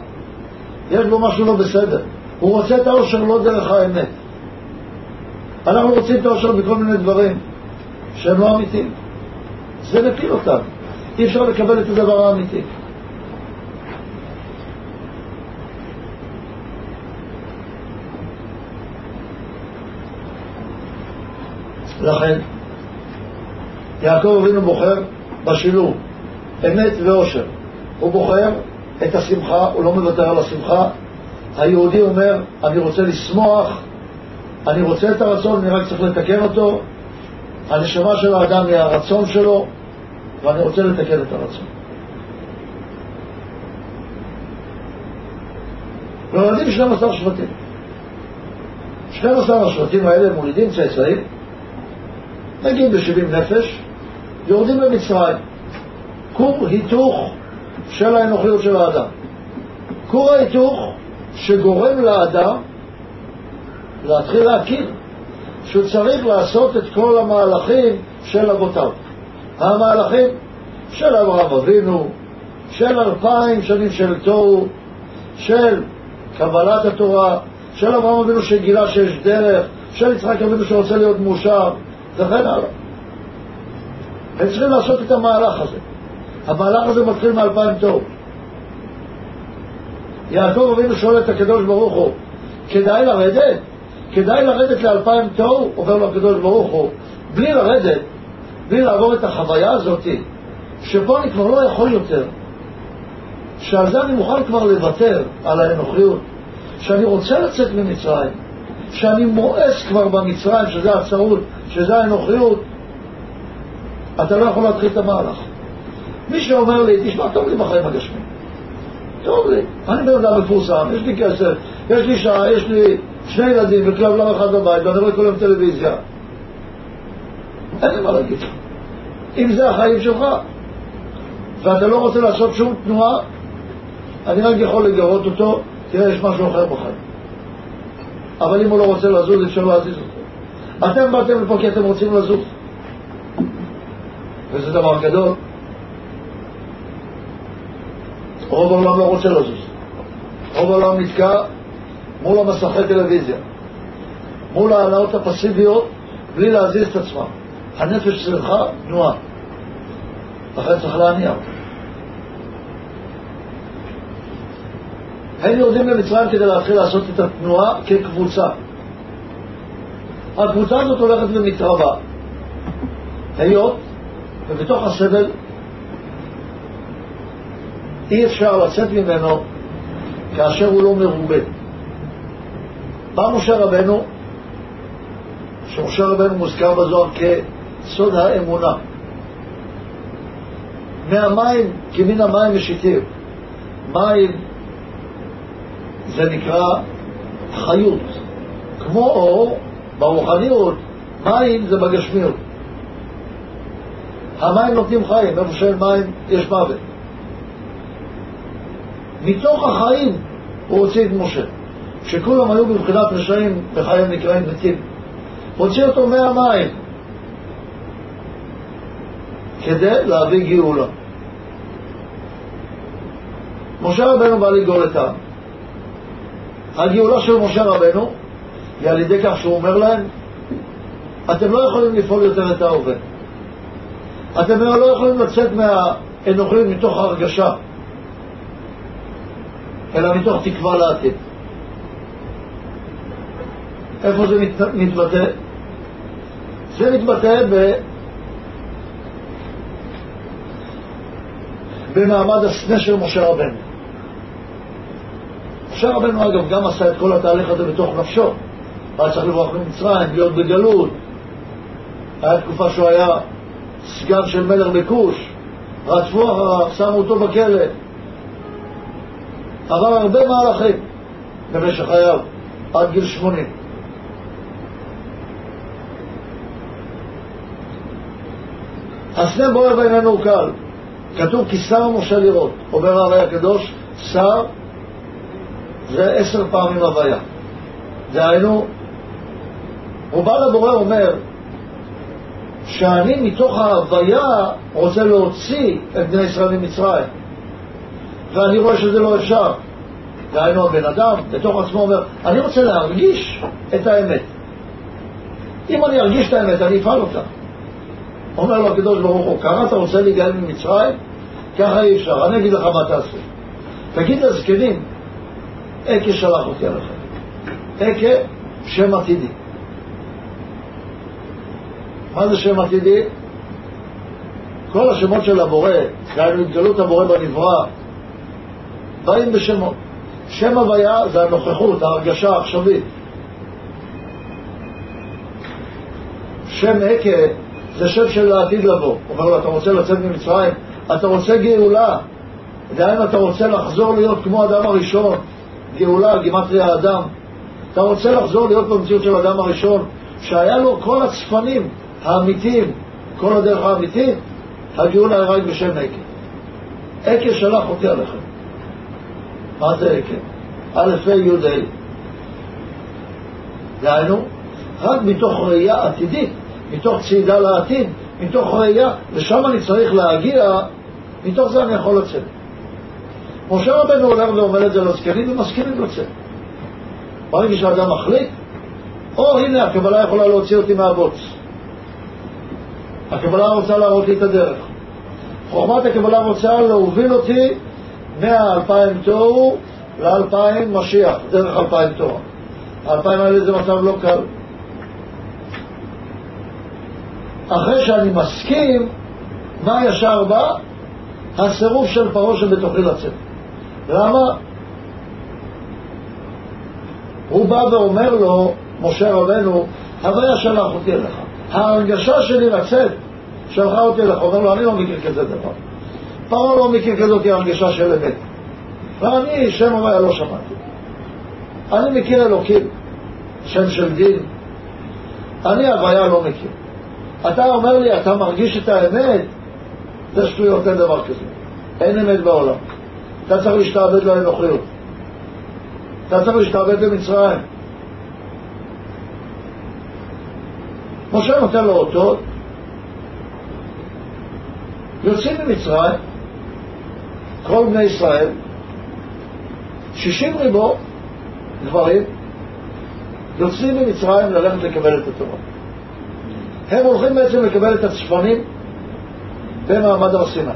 יש בו משהו לא בסדר. הוא רוצה את האושר לא דרך האמת. אנחנו רוצים את האושר בכל מיני דברים שהם לא אמיתיים. זה מפיל אותם. אי אפשר לקבל את הדבר האמיתי. לכן, יעקב אבינו בוחר בשילוב אמת ואושר. הוא בוחר את השמחה, הוא לא מוותר על השמחה. היהודי אומר, אני רוצה לשמוח, אני רוצה את הרצון, אני רק צריך לתקן אותו. הנשמה של האדם היא הרצון שלו, ואני רוצה לתקן את הרצון. נולדים 12 שבטים. 12 השבטים האלה מולידים צאצאים נגיד ב-70 נפש, יורדים במצרים. כור היתוך של האנוכיות של האדם. כור ההיתוך שגורם לאדם להתחיל להכיר שהוא צריך לעשות את כל המהלכים של אבותיו. המהלכים של אברהם אבינו, של אלפיים שנים של תוהו, של קבלת התורה, של אברהם אבינו שגילה שיש דרך, של יצחק אבינו שרוצה להיות מאושר, וכן הלאה. הם צריכים לעשות את המהלך הזה. המהלך הזה מתחיל מאלפיים תוהו. יעקב אבינו שואל את הקדוש ברוך הוא, כדאי לרדת? כדאי לרדת לאלפיים תוהו? אומר לו הקדוש ברוך הוא, בלי לרדת, בלי לעבור את החוויה הזאת, שפה אני כבר לא יכול יותר, שעל זה אני מוכן כבר לוותר, על האנוכיות, שאני רוצה לצאת ממצרים, שאני מואס כבר במצרים, שזה הצרות, שזה האנוכיות, אתה לא יכול להתחיל את המהלך. מי שאומר לי, תשמע, טוב לי בחיים הגשמים. טוב לי, אני בן אדם מפורסם, יש לי כסף, יש לי שעה, יש לי שני ילדים וכלב לא אחד בבית, ואני רואה כל יום טלוויזיה. אין לי מה להגיד לך. אם זה החיים שלך, ואתה לא רוצה לעשות שום תנועה, אני רק יכול לגרות אותו, תראה, יש משהו אחר בחיים. אבל אם הוא לא רוצה לזוז, אפשר להזיז אותו. אתם באתם לפה כי אתם רוצים לזוז. וזה דבר גדול. רוב העולם לא רוצה לזוז. רוב העולם נתקע מול המסכי טלוויזיה, מול ההעלאות הפסיביות, בלי להזיז את עצמם. הנפש צריכה תנועה. לכן צריך להניע. הם יורדים למצרים כדי להתחיל לעשות את התנועה כקבוצה. הקבוצה הזאת הולכת ומתרבה, היות ובתוך הסבל אי אפשר לצאת ממנו כאשר הוא לא מרובה. בא משה רבנו, שמשה רבנו מוזכר בזוהר כסוד האמונה. מהמים, כי מן המים משיתים. מים זה נקרא חיות. כמו אור, ברוחניות, מים זה בגשמיות. המים נותנים חיים, איפה שאין מים יש מוות. מתוך החיים הוא הוציא את משה. כשכולם היו בבחינת רשעים, בחיים נקראים מתים. הוציא אותו מהמים כדי להביא גאולה. משה רבנו בא לגאול את העם. הגאולה של משה רבנו היא על ידי כך שהוא אומר להם, אתם לא יכולים לפעול יותר את ההווה. אתם לא יכולים לצאת מהאנוכיות מתוך הרגשה, אלא מתוך תקווה לעתיד. איפה זה מת, מתבטא? זה מתבטא ב... במעמד הסנה של משה רבנו. משה רבנו אגב גם עשה את כל התהליך הזה בתוך נפשו. היה צריך לברוח ממצרים, להיות בגלות. היה תקופה שהוא היה סגן של מלך בכוש, רדפו אחריו, שמו אותו בכלא. עבר הרבה מהלכים במשך חייו, עד גיל שמונים. הסנה בוער בעינינו קל. כתוב כי שר משה לראות. אומר הרי הקדוש, שר זה עשר פעמים הוויה. דהיינו, הוא בא לבורא אומר שאני מתוך ההוויה רוצה להוציא את בני ישראל ממצרים ואני רואה שזה לא אפשר. דהיינו הבן אדם בתוך עצמו אומר, אני רוצה להרגיש את האמת. אם אני ארגיש את האמת, אני אפעל אותה. אומר לו הקדוש ברוך הוא, ככה אתה רוצה להיגאל ממצרים? ככה אי אפשר, אני אגיד לך מה תעשה. תגיד לזקנים, אכה שלח אותי עליכם. אכה שם עתידי. מה זה שם עתידי? כל השמות של הבורא, דהיינו התגלות הבורא בנברא, באים בשמות. שם הוויה זה הנוכחות, ההרגשה העכשווית. שם אכה זה שם של העתיד לבוא. אומר לו, אתה רוצה לצאת ממצרים? אתה רוצה גאולה. דהיינו, אתה רוצה לחזור להיות כמו אדם הראשון, גאולה, גימטריה האדם. אתה רוצה לחזור להיות במציאות של האדם הראשון, שהיה לו כל הצפנים האמיתיים, כל הדרך האמיתית, הגאולה היא רק בשם עקב. עקב שלח אותי עליכם. מה זה עקב? א' ה' י' ה'. דהיינו, רק מתוך ראייה עתידית, מתוך צעידה לעתיד, מתוך ראייה, ושם אני צריך להגיע, מתוך זה אני יכול לצאת. משה רבנו הולך ואומר את זה לזקנים ומסכימים לצאת. ברגע שאדם מחליט, או הנה הקבלה יכולה להוציא אותי מהבוץ. הקבלה רוצה להראות לי את הדרך. חוכמת הקבלה רוצה להוביל אותי מהאלפיים תוהו לאלפיים משיח, דרך אלפיים תורה. האלפיים האלה זה מצב לא קל. אחרי שאני מסכים, מה ישר בא? הסירוב של פרעה שבתוכי לצאת. למה? הוא בא ואומר לו, משה רבנו, הוויה שלח אותי אליך. ההרגשה שלי לצאת שלחה אותי אליך. אומר לו, אני לא מכיר כזה דבר. פרעה לא מכיר כזאת הרגשה של אמת. ואני, שם הוויה לא שמעתי. אני מכיר אלוקים, שם של דין. אני הוויה לא מכיר. אתה אומר לי, אתה מרגיש את האמת? זה שטויות, אין דבר כזה. אין אמת בעולם. אתה צריך להשתעבד לאנוכיות. אתה צריך להשתעבד למצרים. משה נותן לו אותות, יוצאים ממצרים, כל בני ישראל, שישים ריבו גברים, יוצאים ממצרים ללכת לקבל את התורה. הם הולכים בעצם לקבל את הצפנים במעמד הר סיני.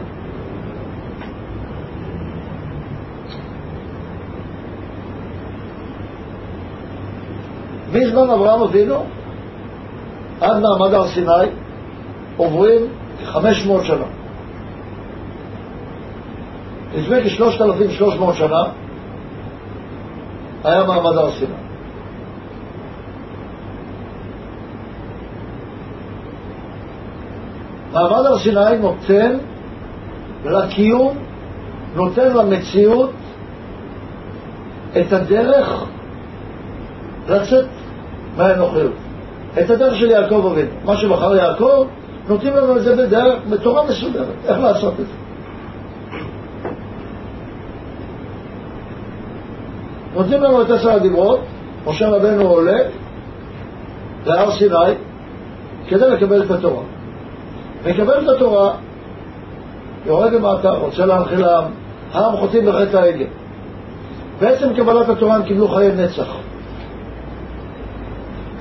מזמן אברהם אבינו עד מעמד הר סיני עוברים כ-500 שנה. לפני כ-3,300 שנה היה מעמד הר סיני. מעמד הר סיני נותן לקיום, נותן למציאות את הדרך לצאת מהאנוכיות. את הדרך של יעקב אבינו. מה שבחר יעקב, נותנים לנו את זה בדרך, בתורה מסודרת, איך לעשות את זה. נותנים לנו את עשר הדיברות, משה רבנו עולה להר סיני כדי לקבל את התורה. מקבל את התורה, יורד למטה, רוצה להנחיל לעם, העם חוטאים בחטא העגל. בעצם קבלת התורה הם קיבלו חיי נצח.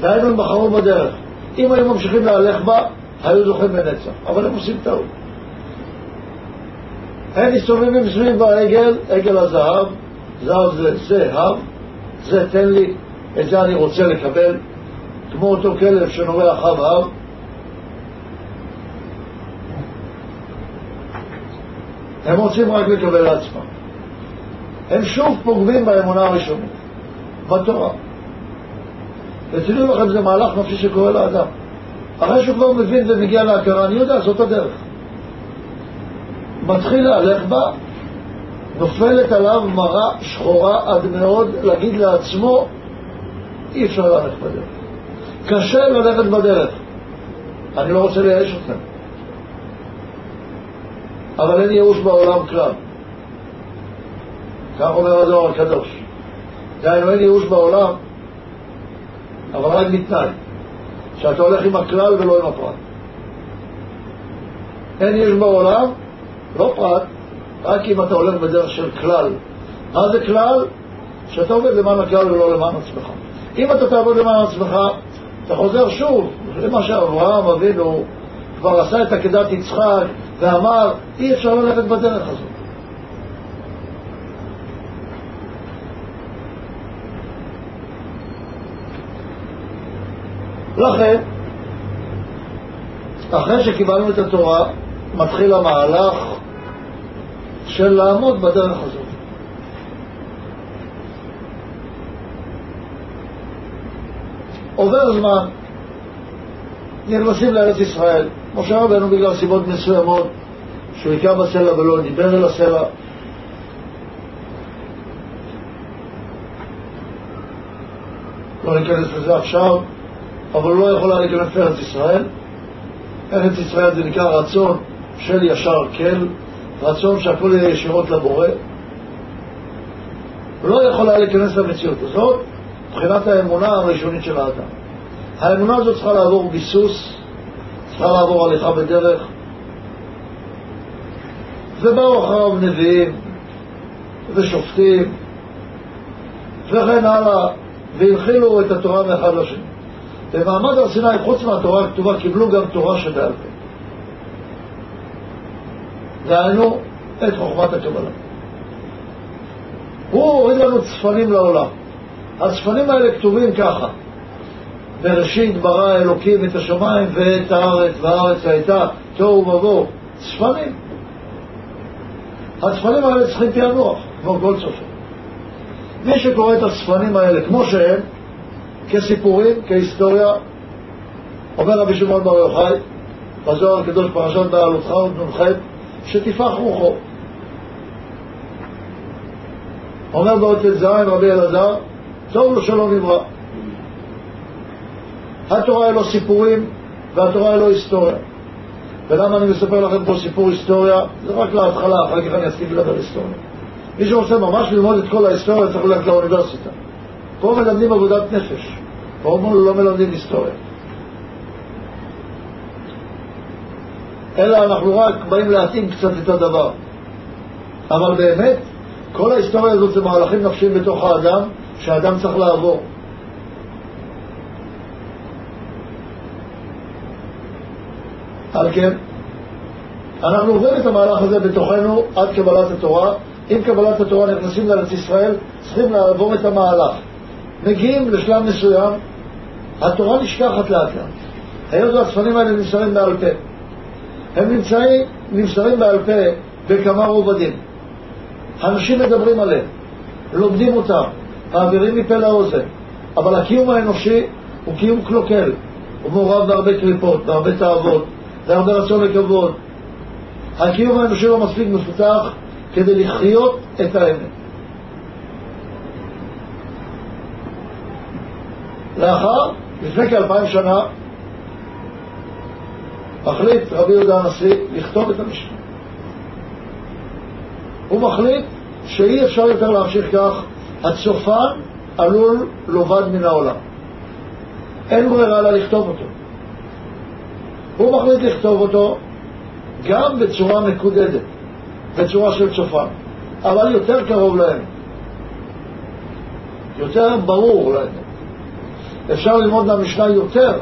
דהיינו הם בחרו בדרך. אם היו ממשיכים להלך בה, היו זוכים בנצח. אבל הם עושים טעות. הם מסתובבים סביב העגל, עגל הזהב, זהב זה זהב, זה תן לי, את זה אני רוצה לקבל, כמו אותו כלב שנורא אחריו הר. הם רוצים רק לקבל לעצמם. הם שוב פוגמים באמונה הראשונית, בתורה. ותדעו לכם, זה מהלך נפשי שקורה לאדם. אחרי שהוא כבר מבין ומגיע להכרה, אני יודע, זאת הדרך. מתחיל להלך בה, נופלת עליו מרה שחורה עד מאוד להגיד לעצמו, אי אפשר ללכת בדרך. קשה ללכת בדרך. אני לא רוצה לייאש אתכם. אבל אין ייאוש בעולם כלל. כך אומר הדור הקדוש. דהיינו, אין ייאוש בעולם, אבל רק בתנאי, שאתה הולך עם הכלל ולא עם הפרט. אין יש בעולם, לא פרט, רק אם אתה הולך בדרך של כלל. מה זה כלל? שאתה עובד למען הכלל ולא למען עצמך. אם אתה תעבוד למען עצמך, אתה חוזר שוב למה שאברהם אבינו כבר עשה את עקדת יצחק ואמר, אי אפשר ללכת בדרך הזאת. לכן, אחרי שקיבלנו את התורה, מתחיל המהלך של לעמוד בדרך הזאת. עובר זמן, נכנסים לארץ ישראל. משה רבנו בגלל סיבות מסוימות, שהוא היכה בסלע ולא דיבר אל הסלע. לא ניכנס לזה עכשיו. אבל לא יכול היה להיכנס לארץ ישראל. ארץ ישראל זה נקרא רצון של ישר כל, רצון שהכל יהיה ישירות לבורא, לא יכולה להיכנס למציאות הזאת מבחינת האמונה הראשונית של האדם. האמונה הזאת צריכה לעבור ביסוס, צריכה לעבור הליכה בדרך, ובאו אחריו נביאים ושופטים וכן הלאה, והנחילו את התורה מאחד לשני. במעמד הר סיני, חוץ מהתורה הכתובה, קיבלו גם תורה שבעל פה. דהיינו, את חוכמת הקבלה. הוא הוריד לנו צפנים לעולם. הצפנים האלה כתובים ככה: בראשית ברא אלוקים את השמיים ואת הארץ, והארץ הייתה תוהו ובוהו. צפנים. הצפנים האלה צריכים פענוח, כמו כל צופה. מי שקורא את הצפנים האלה כמו שהם, כסיפורים, כהיסטוריה, אומר רבי שמעון בר יוחאי, בזוהר הקדוש פרשת בעלותך ונ"ח, שתפח רוחו. אומר בעוד ט"ז רבי אלעזר, טוב לו שלא נברא. התורה היא לא סיפורים והתורה היא לא היסטוריה. ולמה אני מספר לכם פה סיפור היסטוריה? זה רק להתחלה, אחר כך אני אספיק לדבר היסטוריה. מי שרוצה ממש ללמוד את כל ההיסטוריה צריך ללכת לאוניברסיטה. פה מלמדים עבודת נפש, פה לא מלמדים היסטוריה. אלא אנחנו רק באים להתאים קצת את הדבר. אבל באמת, כל ההיסטוריה הזאת זה מהלכים נפשיים בתוך האדם, שהאדם צריך לעבור. על כן, אנחנו עוברים את המהלך הזה בתוכנו עד קבלת התורה. עם קבלת התורה נכנסים לארץ ישראל, צריכים לעבור את המהלך. מגיעים לשלב מסוים, התורה נשכחת לאט לאט. היות והצפנים האלה נמסרים בעל פה. הם נמצאים, נמסרים בעל פה בכמה רובדים. אנשים מדברים עליהם, לומדים אותם, מעבירים מפה לאוזן, אבל הקיום האנושי הוא קיום קלוקל, הוא מעורב בהרבה קליפות, בהרבה תאוות, בהרבה רצון לכבוד. הקיום האנושי לא מספיק מפותח כדי לחיות את האמת. לאחר, לפני כאלפיים שנה, מחליט רבי יהודה הנשיא לכתוב את המשנה. הוא מחליט שאי אפשר יותר להמשיך כך, הצופן עלול לובד מן העולם. אין ברירה אלא לכתוב אותו. הוא מחליט לכתוב אותו גם בצורה מקודדת, בצורה של צופן, אבל יותר קרוב להם, יותר ברור להם. אפשר ללמוד מהמשנה יותר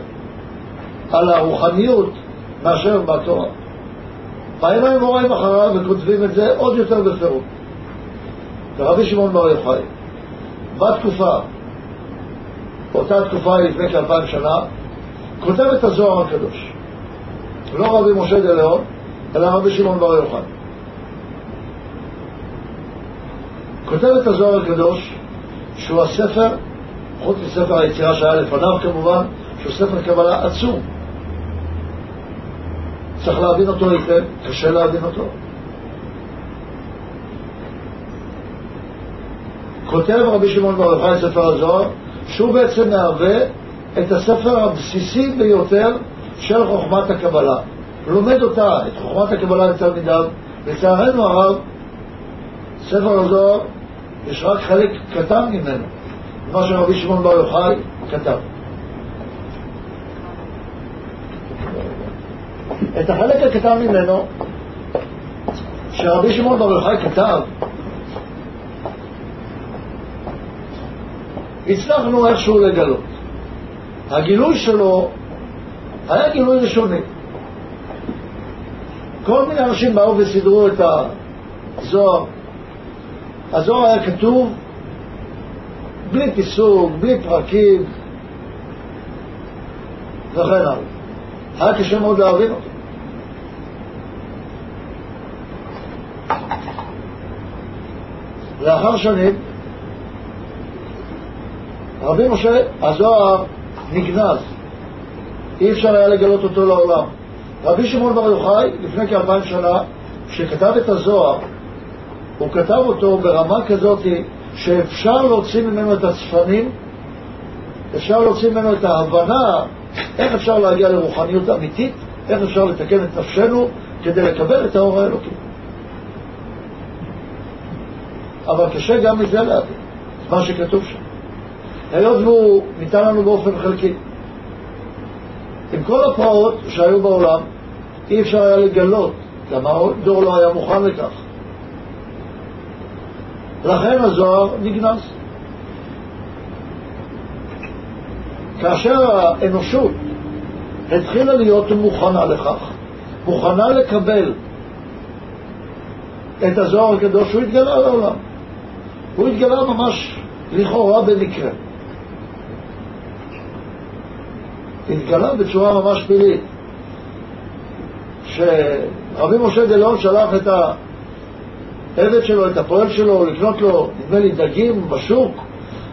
על הרוחניות מאשר בתורה. באים האמוראים אחריו וכותבים את זה עוד יותר בפירוט. ורבי שמעון בר יוחאי, בתקופה, באותה תקופה לפני כאלפיים שנה, כותב את הזוהר הקדוש. לא רבי משה דלאון, אלא רבי שמעון בר יוחאי. כותב את הזוהר הקדוש, שהוא הספר, חוץ מספר היצירה שהיה לפניו כמובן, שהוא ספר קבלה עצום. צריך להבין אותו היטב, קשה להבין אותו. כותב רבי שמעון בר יוחאי ספר הזוהר, שהוא בעצם מהווה את הספר הבסיסי ביותר של חוכמת הקבלה. לומד אותה, את חוכמת הקבלה לתלמידיו, לצערנו הרב, ספר הזוהר, יש רק חלק קטן ממנו, מה שרבי שמעון בר יוחאי כתב. את החלק הקטן ממנו, שרבי שמעון בר יוחאי כתב, הצלחנו איכשהו לגלות. הגילוי שלו היה גילוי ראשוני. כל מיני אנשים באו וסידרו את הזוהר. הזוהר היה כתוב בלי פיסוק, בלי פרקים וכן הלאה. היה קשה מאוד להבין אותו. לאחר שנים, רבי משה, הזוהר נגנז, אי אפשר היה לגלות אותו לעולם. רבי שמעון בר יוחאי, לפני כאלפיים שנה, כשכתב את הזוהר, הוא כתב אותו ברמה כזאת שאפשר להוציא ממנו את הצפנים, אפשר להוציא ממנו את ההבנה איך אפשר להגיע לרוחניות אמיתית, איך אפשר לתקן את נפשנו, כדי לקבל את האור האלוקי. אבל קשה גם מזה להבין, מה שכתוב שם. היות והוא ניתן לנו באופן חלקי. עם כל הפרעות שהיו בעולם, אי אפשר היה לגלות, גם הדור לא היה מוכן לכך. לכן הזוהר נגנז. כאשר האנושות התחילה להיות מוכנה לכך, מוכנה לקבל את הזוהר הקדוש, הוא התגלה לעולם. הוא התגלה ממש לכאורה במקרה. התגלה בצורה ממש פלילית. שרבי משה דלאון שלח את העבד שלו, את הפועל שלו, לקנות לו, נדמה לי, דגים בשוק,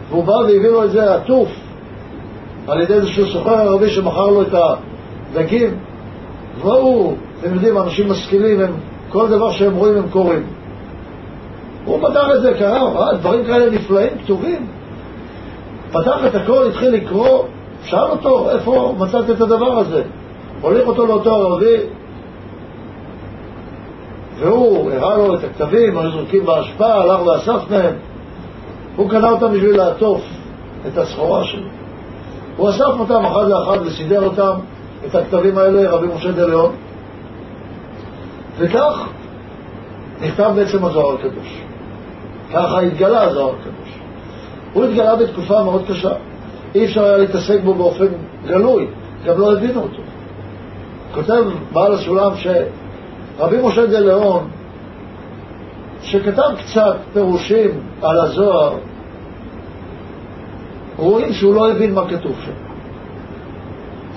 והוא בא והביא לו את זה עטוף על ידי איזשהו סוחר ערבי שמכר לו את הדגים. והוא, אתם יודעים, אנשים משכילים, הם, כל דבר שהם רואים הם קוראים. הוא פתח את זה, קרא, אה, דברים כאלה נפלאים, כתובים. פתח את הכל, התחיל לקרוא, שאל אותו, איפה מצאת את הדבר הזה? הוליך אותו לאותו ערבי, והוא הראה לו את הכתבים, היו זרוקים באשפה, הלך ואסף מהם. הוא קנה אותם בשביל לעטוף את הסחורה שלו. הוא אסף אותם אחד לאחד וסידר אותם, את הכתבים האלה, רבי משה דליון, וכך נכתב בעצם הזוהר הקדוש. ככה התגלה הזוהר הקדוש. הוא התגלה בתקופה מאוד קשה. אי אפשר היה להתעסק בו באופן גלוי, גם לא הבינו אותו. כותב בעל הסולם שרבי משה דה לאון, שכתב קצת פירושים על הזוהר, רואים שהוא לא הבין מה כתוב שם.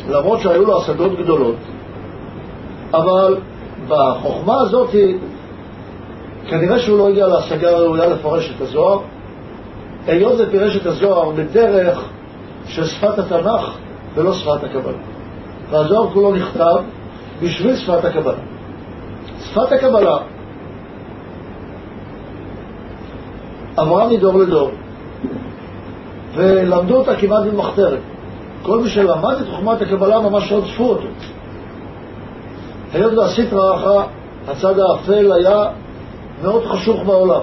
למרות שהיו לו השגות גדולות, אבל בחוכמה הזאת כנראה שהוא לא הגיע להשגה הראויה לפרש את הזוהר, היות ופירש את הזוהר בדרך של שפת התנ"ך ולא שפת הקבלה. והזוהר כולו נכתב בשביל שפת הקבלה. שפת הקבלה עברה מדור לדור, ולמדו אותה כמעט במחתרת. כל מי שלמד את חוכמת הקבלה ממש רדפו אותו. היות והסטרא אחרא, הצד האפל היה מאוד חשוך בעולם.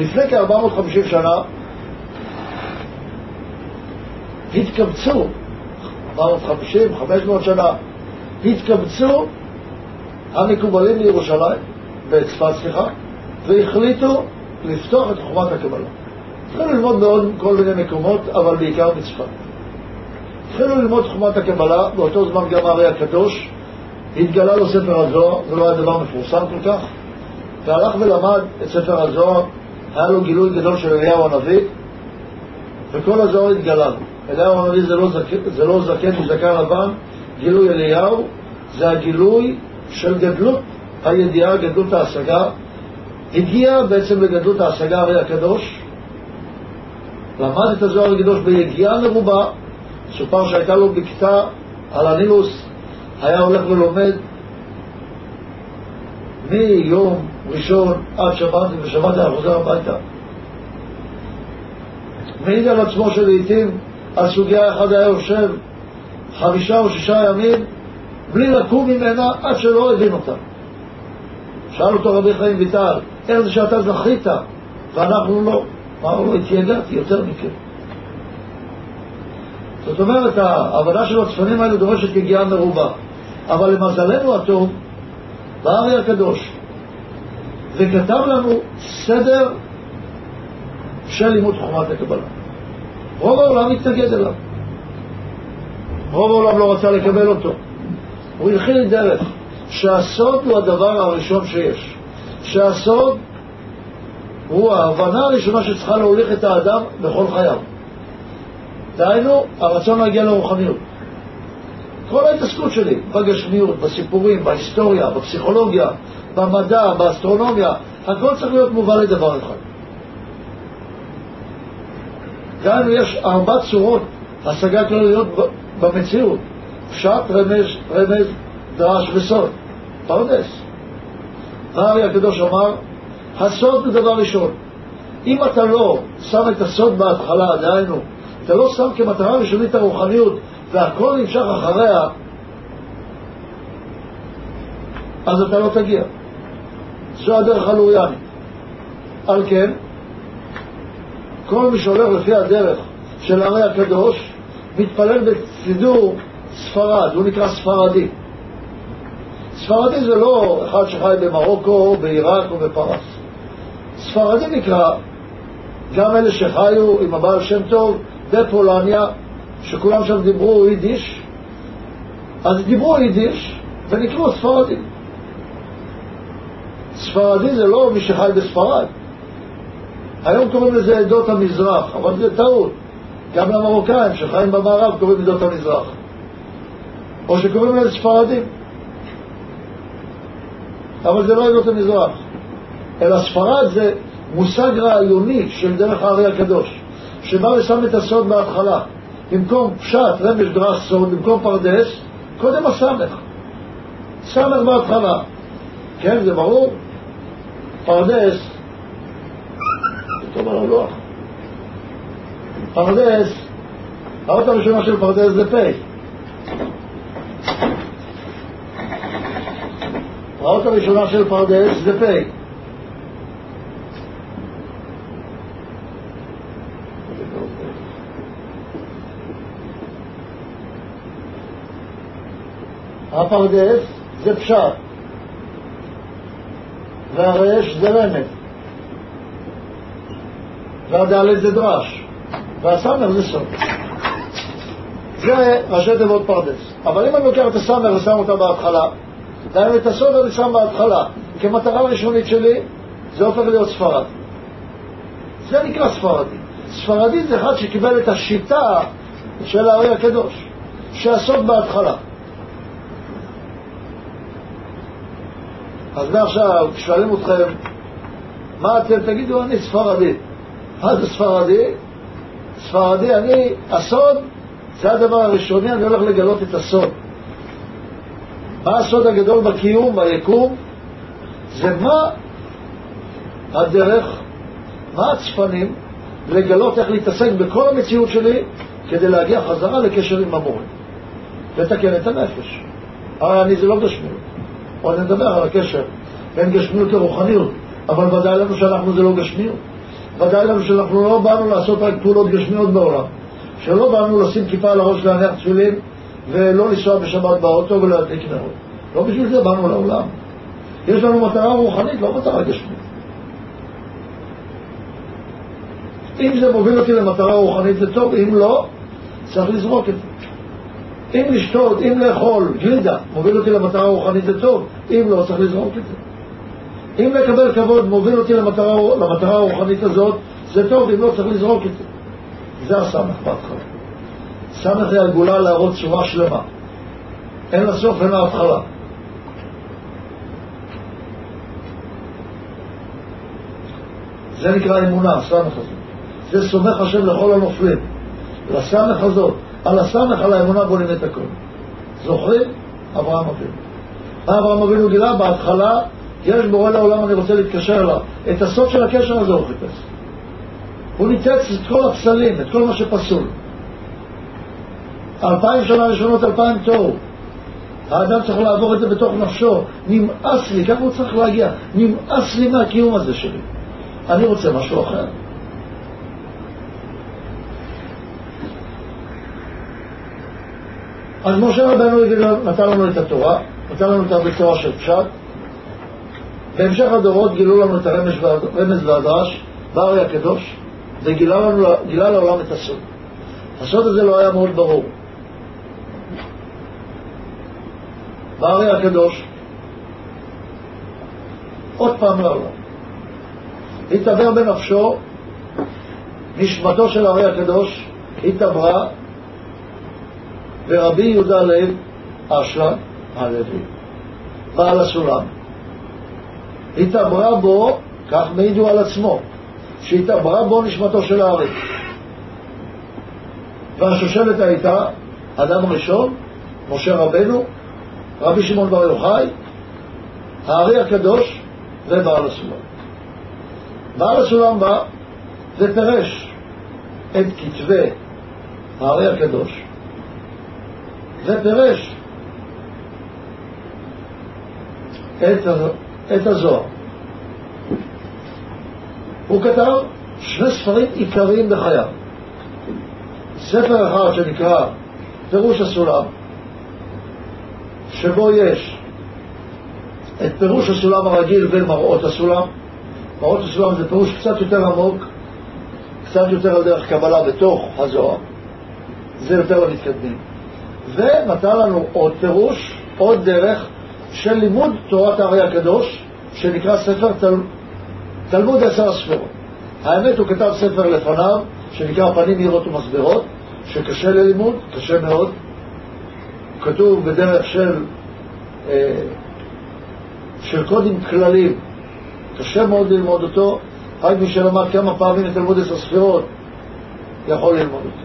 לפני כ-450 שנה התקבצו, 450, 500 שנה, התקבצו המקובלים לירושלים, בצפת סליחה, והחליטו לפתוח את חוכמת הקבלה. התחילו ללמוד בעוד כל מיני מקומות, אבל בעיקר בצפת. התחילו ללמוד חוכמת הקבלה, באותו זמן גם הרי הקדוש, התגלה לו ספר הזוהר, זה לא היה דבר מפורסם כל כך, והלך ולמד את ספר הזוהר, היה לו גילוי גדול של אליהו הנביא, וכל הזוהר התגלה לו. אליהו הנביא זה לא, זק, זה לא זקן מזקן לבן, גילוי אליהו זה הגילוי של גדלות הידיעה, גדלות ההשגה, הגיע בעצם לגדלות ההשגה הרי הקדוש, למד את הזוהר הקדוש ביגיעה מרובה, סופר שהייתה לו בקתה על הנילוס, היה הולך ולומד מיום ראשון עד שבת, ובשבת היה חוזר הביתה. מעיד על עצמו שלעיתים על סוגיה אחת היה יושב חמישה או שישה ימים בלי לקום ממנה עד שלא הבין אותה. שאל אותו רבי חיים ויטל, איך זה שאתה זכית ואנחנו לא? אמר לו, התייגעתי יותר מכם. זאת אומרת, העבודה של הצפנים האלה דורשת יגיעה מרובה. אבל למזלנו הטוב, בא הארי הקדוש וכתב לנו סדר של לימוד חוכמת הקבלה. רוב העולם התנגד אליו. רוב העולם לא רצה לקבל אותו. הוא התחיל דרך שהסוד הוא הדבר הראשון שיש. שהסוד הוא ההבנה הראשונה שצריכה להוליך את האדם בכל חייו. דהיינו, הרצון להגיע לרוחניות. כל ההתעסקות שלי, בגשמיות, בסיפורים, בהיסטוריה, בפסיכולוגיה, במדע, באסטרונומיה, הכל צריך להיות מובא לדבר אחד. אם יש ארבע צורות השגה כלליות במציאות, פשט, רמז, רמז, דרש וסוד, פרדס. והארי הקדוש אמר, הסוד הוא דבר ראשון. אם אתה לא שם את הסוד בהתחלה, דהיינו, אתה לא שם כמטרה ראשונית הרוחניות, והכל נמשך אחריה, אז אתה לא תגיע. זו הדרך הלוריאנית. על כן, כל מי שהולך לפי הדרך של הרי הקדוש, מתפלל בסידור ספרד, הוא נקרא ספרדי. ספרדי זה לא אחד שחי במרוקו, בעיראק או בפרס. ספרדי נקרא גם אלה שחיו עם הבעל שם טוב בפולניה, שכולם שם דיברו יידיש, אז דיברו יידיש ונקראו ספרדים. ספרדי זה לא מי שחי בספרד. היום קוראים לזה עדות המזרח, אבל זה טעות. גם למרוקאים שחיים במערב קוראים עדות המזרח. או שקוראים לזה ספרדים. אבל זה לא עדות המזרח. אלא ספרד זה מושג רעיוני של דרך הארי הקדוש, שבא ושם את הסוד בהתחלה. במקום פשט, רמז, דרש, סוד, במקום פרדס, קודם הסמך. סמך בהתחלה. כן, זה ברור? פרדס, כתוב על הלוח. פרדס, האות הראשונה של פרדס זה פ'. האות הראשונה של פרדס זה פ'. הפרדס זה פשט, והריש זה רמז, והדלת זה דרש, והסמך זה סוד. זה ראשי תיבות פרדס. אבל אם אני לוקח את הסמך ושם אותה בהתחלה, דהיינו את הסוד אני שם בהתחלה, כמטרה ראשונית שלי, זה הופך להיות ספרד. זה נקרא ספרדי. ספרדי זה אחד שקיבל את השיטה של הארי הקדוש, שהסוד בהתחלה. אז מעכשיו, כששואלים אתכם, מה אתם תגידו? אני ספרדי. מה זה ספרדי? אני, הסוד, זה הדבר הראשוני, אני הולך לגלות את הסוד. מה הסוד הגדול בקיום, ביקום? זה מה הדרך, מה הצפנים, לגלות איך להתעסק בכל המציאות שלי כדי להגיע חזרה לקשר עם המורה. לתקן את הנפש. הרי אני זה לא גשמיות. עוד נדבר על הקשר בין גשמיות לרוחניות, אבל ודאי לנו שאנחנו זה לא גשמיות. ודאי לנו שאנחנו לא באנו לעשות רק פעולות גשמיות בעולם. שלא באנו לשים כיפה על הראש להניח תפילין ולא לנסוע בשבת באוטו ולהדליק נרות. לא בשביל זה באנו לעולם. יש לנו מטרה רוחנית, לא מטרה גשמית. אם זה מוביל אותי למטרה רוחנית זה טוב, אם לא, צריך לזרוק את זה. אם לשתות, אם לאכול גלידה מוביל אותי למטרה רוחנית זה טוב, אם לא, צריך לזרוק את זה. אם לקבל כבוד מוביל אותי למטרה, למטרה הרוחנית הזאת, זה טוב, אם לא, צריך לזרוק את זה. זה הסמך בהתחלה. סמך זה הגולה להראות צורה שלמה. אין לה סוף, אין לה התחלה. זה נקרא אמונה, הסמך הזה. זה סומך השם לכל הנופלים. לסמך הזאת, על הסמך, על האמונה בונים את הכל. זוכרים? אברהם אבינו. אברהם אבינו גילה? בהתחלה יש בורא לעולם, אני רוצה להתקשר אליו. את הסוף של הקשר הזה הוא חיפש. הוא ניתץ את כל הפסלים, את כל מה שפסול. אלפיים שנה ראשונות, אלפיים תוהו. האדם צריך לעבור את זה בתוך נפשו. נמאס לי, ככה הוא צריך להגיע. נמאס לי מהקיום הזה שלי. אני רוצה משהו אחר. אז משה רבנו נתן לנו את התורה, נתן לנו אותה בצורה של פשט. בהמשך הדורות גילו לנו את הרמז והדרש בארי הקדוש, וגילה לעולם את הסוד. הסוד הזה לא היה מאוד ברור. בארי הקדוש, עוד פעם לעולם. התעבר בנפשו, נשמתו של הארי הקדוש התעברה ורבי יהודה לב אשלג הלוי, בעל הסולם, התעברה בו, כך מעידו על עצמו, שהתעברה בו נשמתו של הארי. והשושלת הייתה אדם ראשון, משה רבנו, רבי שמעון בר יוחאי, הארי הקדוש ובעל הסולם. בעל הסולם בא ופירש את כתבי הארי הקדוש ופירש את, את הזוהר. הוא כתב שני ספרים עיקריים בחייו. ספר אחד שנקרא פירוש הסולם, שבו יש את פירוש הסולם הרגיל ומראות הסולם. מראות הסולם זה פירוש קצת יותר עמוק, קצת יותר על דרך קבלה בתוך הזוהר, זה יותר למתקדמים. ונתן לנו עוד פירוש, עוד דרך של לימוד תורת הארי הקדוש, שנקרא ספר תל... תלמוד עשר הספרות. האמת, הוא כתב ספר לפניו, שנקרא פנים מהירות ומסברות, שקשה ללימוד, קשה מאוד. הוא כתוב בדרך של, אה, של קודים כלליים, קשה מאוד ללמוד אותו, רק מי שלמד כמה פעמים את תלמוד עשר ספירות יכול ללמוד אותו.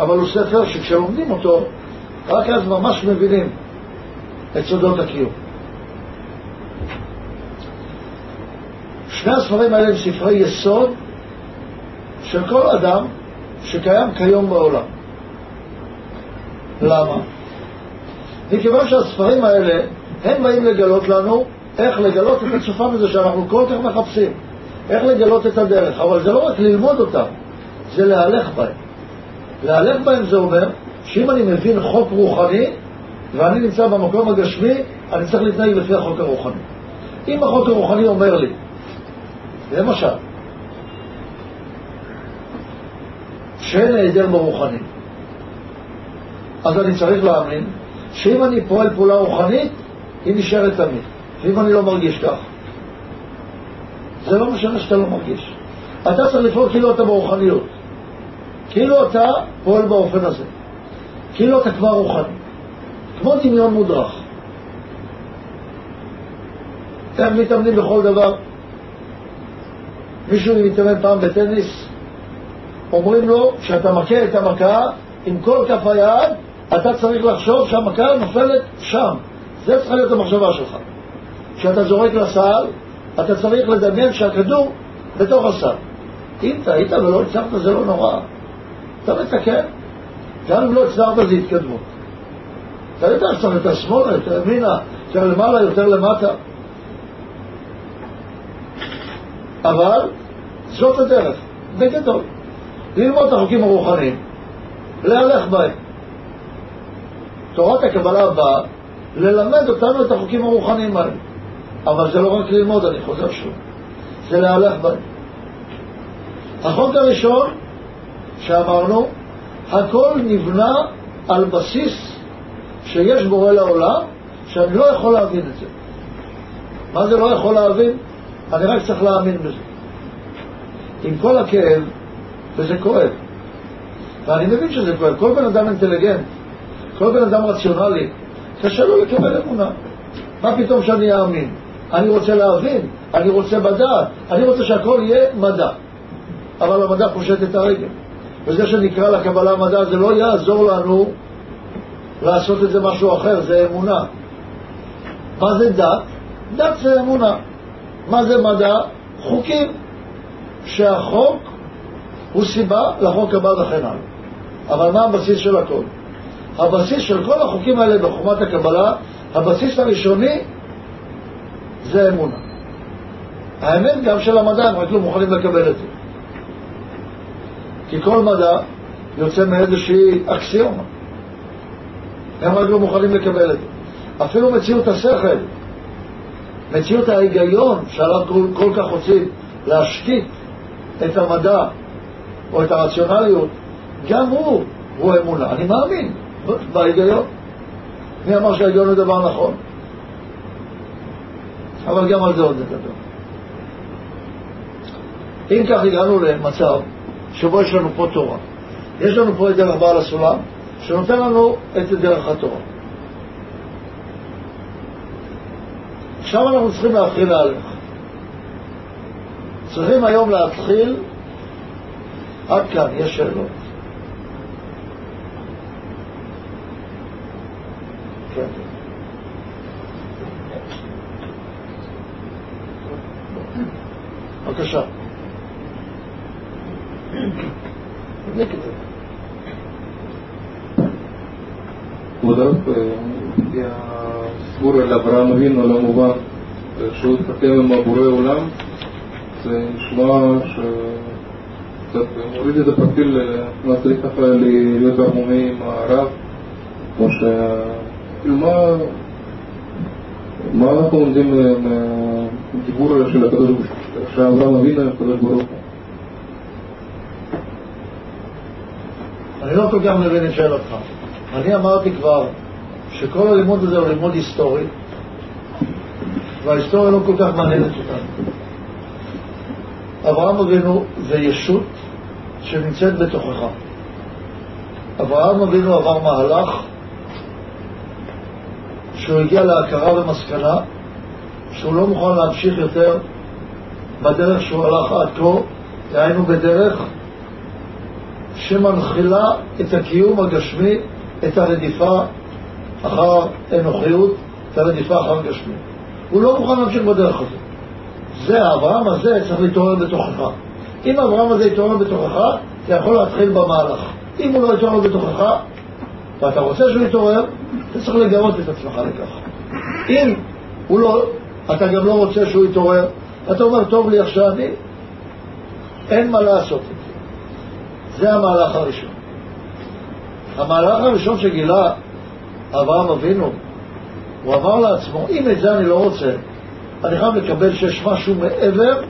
אבל הוא ספר שכשלומדים אותו, רק אז ממש מבינים את סודות הקיום. שני הספרים האלה הם ספרי יסוד של כל אדם שקיים כיום בעולם. למה? מכיוון שהספרים האלה, הם באים לגלות לנו איך לגלות את הצופה מזה שאנחנו כל כך מחפשים, איך לגלות את הדרך, אבל זה לא רק ללמוד אותם, זה להלך בהם. להלך בהם זה אומר שאם אני מבין חוק רוחני, ואני נמצא במקום הגשמי, אני צריך להתנהג לפי החוק הרוחני. אם החוק הרוחני אומר לי, למשל, שאין היעדר ברוחני, אז אני צריך להאמין שאם אני פועל פעולה רוחנית, היא נשארת תמיד. ואם אני לא מרגיש כך, זה לא משנה שאתה לא מרגיש. אתה צריך לפעול כאילו אתה ברוחניות. כאילו אתה פועל באופן הזה. כאילו אתה כבר רוחני. כמו דמיון מודרך. אתם מתאמנים בכל דבר. מישהו מתאמן פעם בטניס, אומרים לו, כשאתה מכה את המכה עם כל כף היד, אתה צריך לחשוב שהמכה נופלת שם. זה צריכה להיות המחשבה שלך. כשאתה זורק לסל, אתה צריך לדמיין שהכדור בתוך הסל. אם טעית ולא הצלחת זה לא נורא. אתה מתקן. גם אם לא הצלחת זה התקדמות. אתה יודע שצריך את השמאלה, את הימינה, יותר למעלה, יותר למטה. אבל זאת הדרך, בגדול. ללמוד את החוקים הרוחניים, להלך בהם. תורת הקבלה באה ללמד אותנו את החוקים הרוחניים האלה. אבל זה לא רק ללמוד, אני חוזר שוב, זה להלך בהם. החוק הראשון שאמרנו, הכל נבנה על בסיס שיש בורא לעולם, שאני לא יכול להבין את זה. מה זה לא יכול להבין? אני רק צריך להאמין בזה. עם כל הכאב, וזה כואב. ואני מבין שזה כואב. כל בן אדם אינטליגנט, כל בן אדם רציונלי, קשה לו לקבל אמונה. מה פתאום שאני אאמין? אני רוצה להבין, אני רוצה בדעת, אני רוצה שהכל יהיה מדע. אבל המדע פושט את הרגל. וזה שנקרא לקבלה מדע זה לא יעזור לנו לעשות את זה משהו אחר, זה אמונה. מה זה דת? דת זה אמונה. מה זה מדע? חוקים. שהחוק הוא סיבה לחוק הבא וכן הלאה. אבל מה הבסיס של הכל? הבסיס של כל החוקים האלה בחוכמת הקבלה, הבסיס הראשוני זה אמונה. האמת גם של המדע, הם רק לא מוכנים לקבל את זה. כי כל מדע יוצא מאיזושהי אקסיומה. הם לא מוכנים לקבל את זה. אפילו מציאות השכל, מציאות ההיגיון שעליו כל, כל כך רוצים להשתית את המדע או את הרציונליות, גם הוא, הוא אמונה. אני מאמין בהיגיון. מי אמר שההיגיון הוא דבר נכון? אבל גם על זה עוד נדבר. אם כך הגענו למצב שבו יש לנו פה תורה. יש לנו פה את דרך בעל הסולם, שנותן לנו את דרך התורה. עכשיו אנחנו צריכים להתחיל להלך. צריכים היום להתחיל, עד כאן, יש שאלות. כן. בבקשה. כבוד הרב, הסיפור על אברהם אבינו לא מובן, שהוא התחתן עם הבורא עולם, זה נשמע ש... קצת מוריד את הפרופיל, צריך ככה להיות בערמומי עם הרב, כמו ש... כאילו מה... מה אנחנו לומדים מהדיבור של הקדוש ברוך הוא, שאברהם אבינו הקדוש ברוך הוא? אני לא כל כך מבין את שאלתך. אני אמרתי כבר שכל הלימוד הזה הוא לימוד היסטורי, וההיסטוריה לא כל כך מעניינת אותנו. אברהם אבינו זה ישות שנמצאת בתוכך. אברהם אבינו עבר מהלך שהוא הגיע להכרה ומסקנה שהוא לא מוכן להמשיך יותר בדרך שהוא הלך עד כה, דהיינו בדרך שמנחילה את הקיום הגשמי, את הרדיפה אחר אנוכיות, את הרדיפה אחר גשמי. הוא לא מוכן להמשיך בדרך הזאת. זה, האברהם הזה צריך להתעורר בתוכך. אם האברהם הזה יתעורר בתוכך, אתה יכול להתחיל במהלך. אם הוא לא יתעורר בתוכך, ואתה רוצה שהוא יתעורר, אתה צריך לגרות את עצמך לכך. אם הוא לא, אתה גם לא רוצה שהוא יתעורר, אתה אומר, טוב לי עכשיו אין מה לעשות את זה. זה המהלך הראשון. המהלך הראשון שגילה אברהם אבינו, הוא אמר לעצמו, אם את זה אני לא רוצה, אני חייב לקבל שיש משהו מעבר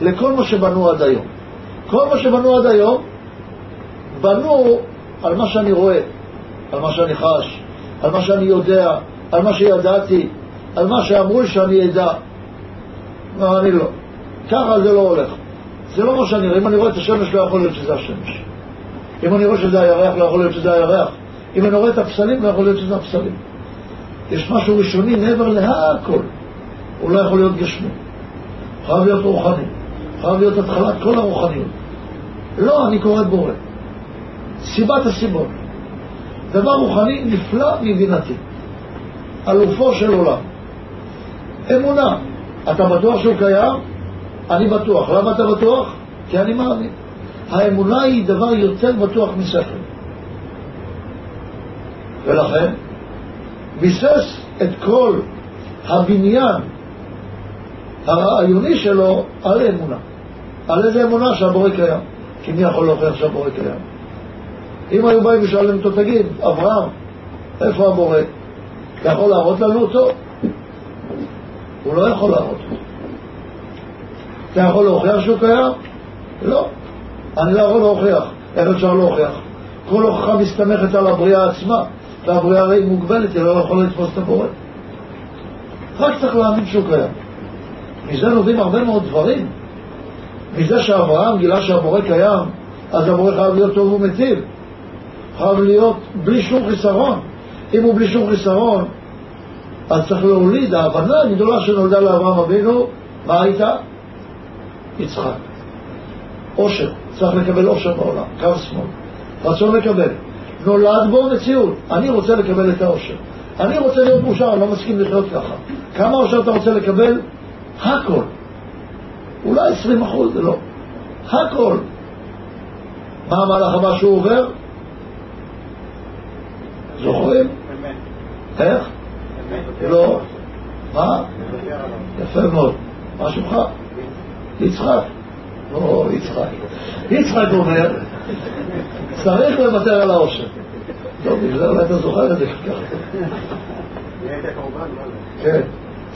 לכל מה שבנו עד היום. כל מה שבנו עד היום, בנו על מה שאני רואה, על מה שאני חש, על מה שאני יודע, על מה שידעתי, על מה שאמרו לי שאני אדע. לא, אני לא. ככה זה לא הולך. זה לא מה שאני רואה. אם אני רואה את השמש, לא יכול להיות שזה השמש. אם אני רואה שזה הירח, לא יכול להיות שזה הירח. אם אני רואה את הפסלים, לא יכול להיות שזה הפסלים. יש משהו ראשוני מעבר להכל. הוא לא יכול להיות גשמי. חייב להיות רוחני. חייב להיות התחלת כל הרוחניות. לא, אני קורא בורא. סיבת הסיבות. דבר רוחני נפלא מבינתי. אלופו של עולם. אמונה. אתה בטוח שהוא קיים? אני בטוח. למה אתה בטוח? כי אני מאמין. האמונה היא דבר יותר בטוח משכל. ולכן, ביסס את כל הבניין הרעיוני שלו על אמונה. על איזה אמונה שהבורא קיים. כי מי יכול להוכיח שהבורא קיים? אם היו באים ושואלים אותו, תגיד, אברהם, איפה הבורא? אתה יכול להראות לנו אותו? הוא לא יכול להראות אותו. אתה יכול להוכיח שהוא קיים? לא. אני לא יכול להוכיח. איך אפשר להוכיח? כל הוכחה מסתמכת על הבריאה עצמה, והבריאה הרי מוגבלת, היא לא יכולה לתפוס את הבורא. רק צריך להאמין שהוא קיים. מזה נובעים הרבה מאוד דברים. מזה שאברהם גילה שהבורא קיים, אז הבורא חייב להיות טוב ומטיב. חייב להיות בלי שום חיסרון. אם הוא בלי שום חיסרון, אז צריך להוליד, ההבנה הגדולה שנולדה לאברהם אבינו, מה הייתה? יצחק. עושר, צריך לקבל עושר בעולם, קו שמאל. רצון לקבל. נולד בו מציאות, אני רוצה לקבל את העושר. אני רוצה להיות מאושר, אני לא מסכים לחיות ככה. כמה עושר אתה רוצה לקבל? הכל. אולי 20 אחוז, לא. הכל. מה המהלך הבא שהוא עובר? זוכרים? איך? לא. מה? יפה מאוד. מה שמך? יצחק. לא, יצחק. יצחק אומר, צריך לוותר על העושר. טוב, בגלל זה אתה זוכר את זה ככה. כן,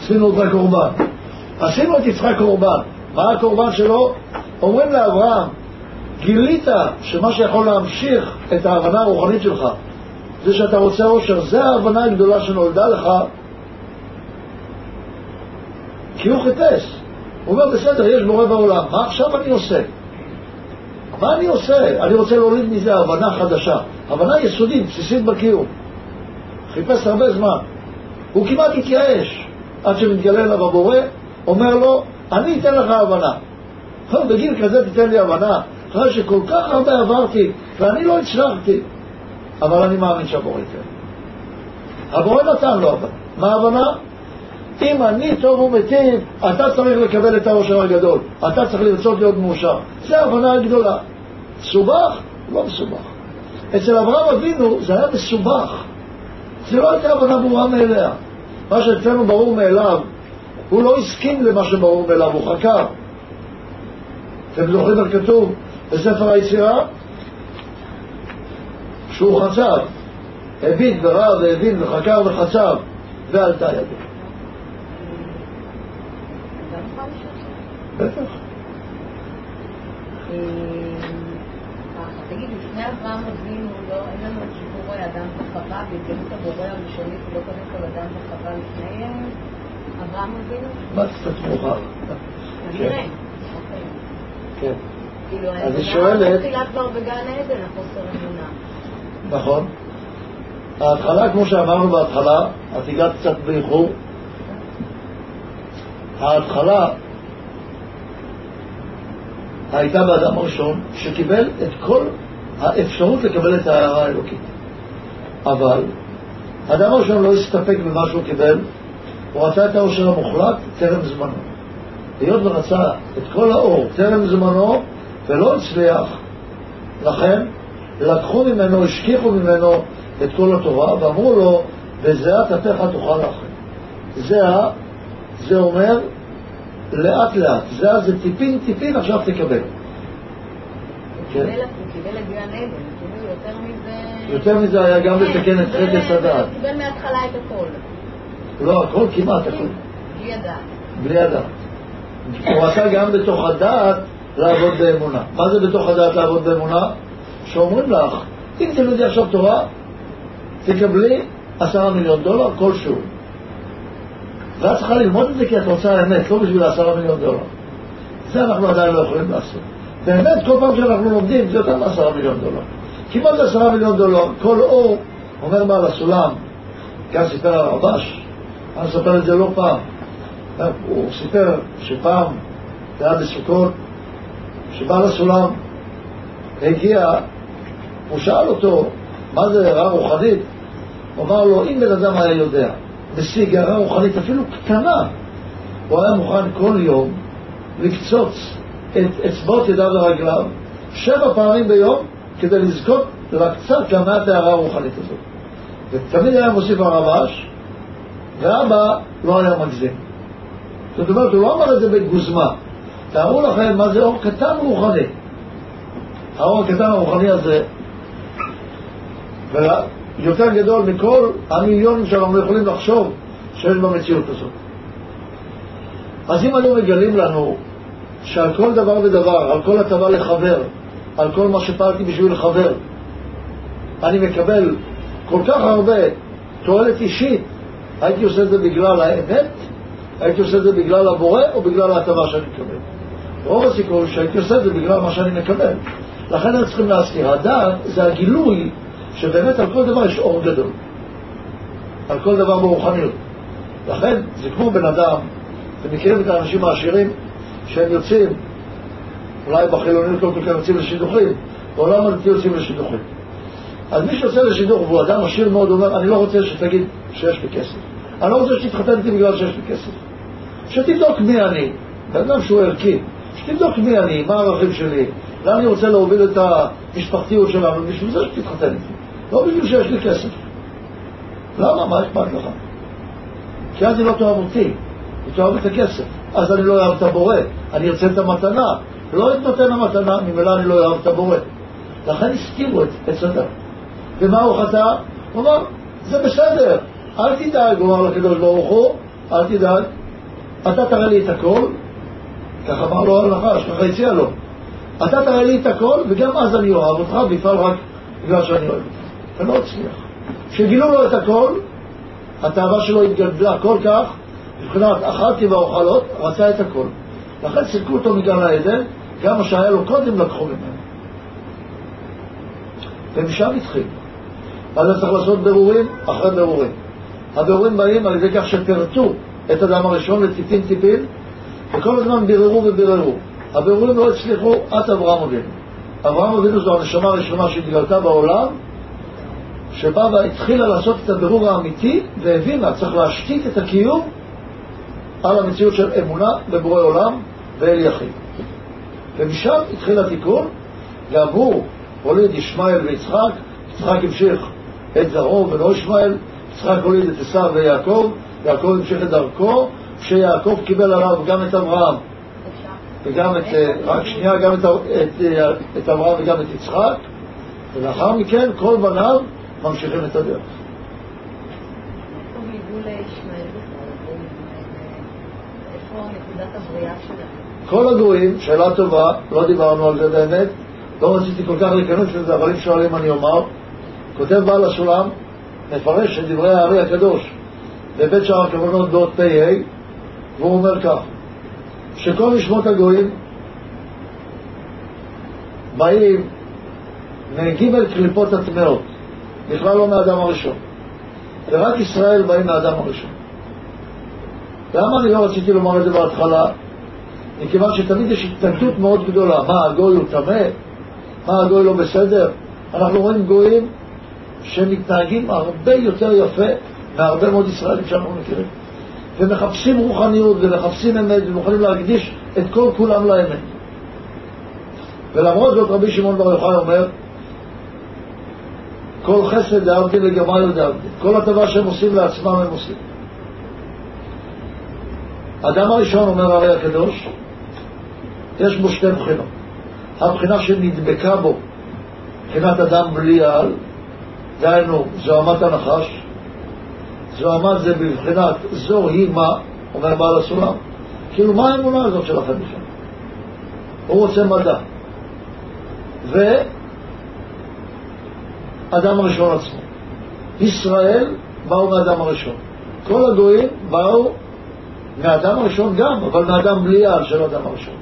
עשינו אותך קורבן. עשינו את יצחק קורבן. מה הקורבן שלו? אומרים לאברהם, גילית שמה שיכול להמשיך את ההבנה הרוחנית שלך זה שאתה רוצה עושר, זה ההבנה הגדולה שנולדה לך כי הוא חיפש. הוא אומר, בסדר, יש בורא בעולם, מה עכשיו אני עושה? מה אני עושה? אני רוצה להוליד מזה הבנה חדשה, הבנה יסודית, בסיסית בקיום. חיפש הרבה זמן. הוא כמעט התייאש עד שמתגלה אליו הבורא, אומר לו, אני אתן לך הבנה. בגיל כזה תיתן לי הבנה, אחרי שכל כך הרבה עברתי ואני לא הצלחתי, אבל אני מאמין שהבורא ייתן. הבורא נתן לו הבנה. מה ההבנה? אם אני טוב ומטיב, אתה צריך לקבל את העושר הגדול. אתה צריך לרצות להיות מאושר. זו ההבנה הגדולה. מסובך? לא מסובך. אצל אברהם אבינו זה היה מסובך. זה לא הייתה הבנה ברורה מאליה. מה שאצלנו ברור מאליו, הוא לא הסכים למה שברור מאליו, הוא חקר. אתם זוכרים איך כתוב בספר היצירה? שהוא חצב, הבין וראה והבין וחקר וחצב, ועלתה ידו. בטח. תגיד, לפני אברהם אבינו, אין לנו את סיפור אדם וחווה, בהתגלות הבורא הראשונית, לא קודם כל אדם וחווה לפני אברהם אבינו? מה קצת מאוחר? כנראה. כן. כאילו, אז היא שואלת- מתחילה כבר בגן עדן, החוסר אמונה. נכון. ההתחלה, כמו שאמרנו בהתחלה, את הגעת קצת באיחור. ההתחלה הייתה באדם הראשון, שקיבל את כל האפשרות לקבל את ההערה האלוקית. אבל האדם הראשון לא הסתפק במה שהוא קיבל, הוא רצה את העושר המוחלט טרם זמנו. היות ורצה את כל האור טרם זמנו ולא הצליח, לכן לקחו ממנו, השכיחו ממנו את כל התורה ואמרו לו, בזיעת אפיך תאכל לכם. זיעה, זה אומר לאט לאט, זיעה זה טיפין טיפין, עכשיו תקבל. כן. כאילו יותר מזה... היה גם לתקן את כן, חטא הדעת. הוא קיבל מההתחלה את הכל. לא, הכל כמעט, הכל, בלי ידעת. בלי הדעת. הוא רצה גם בתוך הדעת לעבוד באמונה. מה זה בתוך הדעת לעבוד באמונה? שאומרים לך, אם תלמדי עכשיו תורה, תקבלי עשרה מיליון דולר כלשהו. ואת צריכה ללמוד את זה כי את רוצה אמת, לא בשביל עשרה מיליון דולר. זה אנחנו עדיין לא יכולים לעשות. באמת, כל פעם שאנחנו לומדים זה יותר מעשרה מיליון דולר. כמעט עשרה מיליון דולר, כל אור אומר בעל הסולם, כך סיפר הרבש, אני מספר את זה לא פעם. הוא סיפר שפעם, זה היה בסוכות, שבעל הסולם הגיע, הוא שאל אותו, מה זה הערה רוחנית? הוא אמר לו, אם בן אדם היה יודע, משיג הערה רוחנית אפילו קטנה, הוא היה מוכן כל יום לקצוץ את אצבעות ידיו ורגליו שבע פעמים ביום כדי לזכות לקצת למעט הערה הרוחנית הזאת. ותמיד היה מוסיף הרבש, ואבא לא היה מגזים. זאת אומרת, הוא לא אמר את זה בגוזמה. תארו לכם מה זה אור קטן רוחני. האור הקטן הרוחני הזה, ויותר גדול מכל המיליונים שאנחנו יכולים לחשוב שיש במציאות הזאת. אז אם היו מגלים לנו שעל כל דבר ודבר, על כל הטבה לחבר, על כל מה שפעלתי בשביל לחבר, אני מקבל כל כך הרבה תועלת אישית, הייתי עושה את זה בגלל האמת, הייתי עושה את זה בגלל הבורא או בגלל ההטבה שאני מקבל. רוב הסיכוי שהייתי עושה את זה בגלל מה שאני מקבל. לכן הם צריכים להזכיר, הדעת זה הגילוי שבאמת על כל דבר יש אור גדול. על כל דבר ברוחניות. לכן זה כמו בן אדם, אתם מכירים את האנשים העשירים שהם יוצאים, אולי בחילוניות לא כל כך יוצאים לשידוכים, בעולם הדתי יוצאים לשידוכים. אז מי שיוצא לשידוך והוא אדם עשיר מאוד, אומר, אני לא רוצה שתגיד שיש לי כסף. אני לא רוצה שתתחתן איתי בגלל שיש לי כסף. שתבדוק מי אני, בן אדם שהוא ערכי, שתבדוק מי אני, מה הערכים שלי, לאן אני רוצה להוביל את המשפחתיות שלנו, בשביל זה שתתחתן איתי. לא בשביל שיש לי כסף. למה? מה אכפת לך? כי אז היא לא תאהב אותי, היא תאהב את הכסף. אז אני לא אוהב את הבורא, אני ארצה את המתנה. לא את נותן המתנה, ממילא אני לא אוהב את הבורא. לכן הסתירו את עץ. ומה הוא חטא? הוא אמר, זה בסדר, אל תדאג, הוא אמר לקדוש ברוך הוא, אל תדאג, אתה תראה לי את הכל, כך אמר לו הנחש, ככה הציע לו, אתה תראה לי את הכל, וגם אז אני אוהב אותך, ויפעל רק בגלל שאני אוהב אותך. ולא הצליח. כשגילו לו את הכל, התאווה שלו התגדלה כל כך, מבחינת אכלתי ואוכלות, רצה את הכל. לכן סילקו אותו מגן העדן, גם מה שהיה לו קודם לקחו ממנו. ומשם התחיל. אז צריך לעשות בירורים אחרי בירורים. הבירורים באים על ידי כך שפירטו את אדם הראשון לטיפין טיפין, וכל הזמן ביררו וביררו. הבירורים לא הצליחו עד אברהם אבינו. אברהם אבינו זו הנשמה הראשונה שהתגלתה בעולם, שבאה והתחילה לעשות את הבירור האמיתי, והבינה, צריך להשתית את הקיום על המציאות של אמונה בבורא עולם ואל יחיד. ומשם התחיל התיקון, גם הוא הוליד ישמעאל ויצחק, יצחק המשיך את זרעו ולא ישמעאל, יצחק הוליד את עשיו ויעקב, יעקב המשיך את דרכו, כשיעקב קיבל עליו גם את אברהם וגם את, רק שנייה, גם את, את, את אברהם וגם את יצחק, ולאחר מכן כל בניו ממשיכים את הדרך. כל הגויים, שאלה טובה, לא דיברנו על זה באמת, לא רציתי כל כך להיכנס לזה, אבל אם שואלים אני אומר, כותב בעל הסולם, מפרש את דברי הארי הקדוש בבית שער הכוונות באות פ"ה, והוא אומר כך, שכל נשמות הגויים באים מג' קליפות הטמאות, בכלל לא מהאדם הראשון, ורק ישראל באים מהאדם הראשון. למה אני לא רציתי לומר את זה בהתחלה? מכיוון שתמיד יש התנגדות מאוד גדולה, מה הגוי הוא טמא? מה הגוי לא בסדר? אנחנו רואים גויים שמתנהגים הרבה יותר יפה מהרבה מאוד ישראלים שאנחנו מכירים ומחפשים רוחניות ומחפשים אמת ומוכנים להקדיש את כל כולם לאמת ולמרות זאת רבי שמעון בר יוחאי אומר כל חסד דאבדין לגמל דאבדין כל הטבה שהם עושים לעצמם הם עושים האדם הראשון, אומר הרי הקדוש, יש בו שתי בחינות. הבחינה שנדבקה בו, מבחינת אדם בלי העל, דהיינו זוהמת הנחש, זוהמת זה בבחינת זו היא מה, אומר בעל הסולם, כאילו מה האמונה הזאת שלכם בכלל? הוא רוצה מדע. ואדם הראשון עצמו. ישראל באו מאדם הראשון. כל הגויים באו מהאדם הראשון גם, אבל מהאדם בלי יעל של האדם הראשון.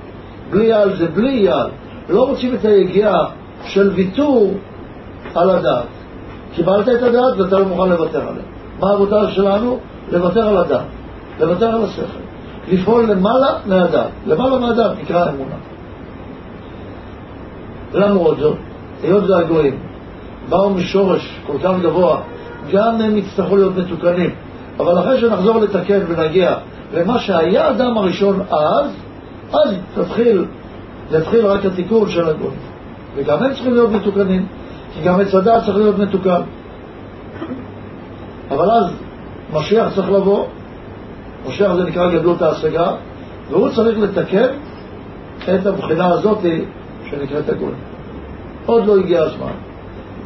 בלי יעל זה בלי יעל. לא רוצים את היגיעה של ויתור על הדעת. קיבלת את הדעת ואתה לא מוכן לוותר עליה. מה העבודה שלנו? לוותר על הדעת, לוותר על השכל. לפעול למעלה מהדעת. למעלה מהדעת נקרא אמונה. למרות זאת, היות והגויים באו משורש כל כך גבוה, גם הם יצטרכו להיות מתוקנים. אבל אחרי שנחזור לתקן ונגיע למה שהיה אדם הראשון אז, אז תתחיל, יתחיל רק התיקון של הגוי. וגם הם צריכים להיות מתוקנים, כי גם עץ הדעת צריך להיות מתוקן. אבל אז משיח צריך לבוא, משיח זה נקרא גדלות ההשגה, והוא צריך לתקן את הבחינה הזאת שנקראת הגוי. עוד לא הגיע הזמן.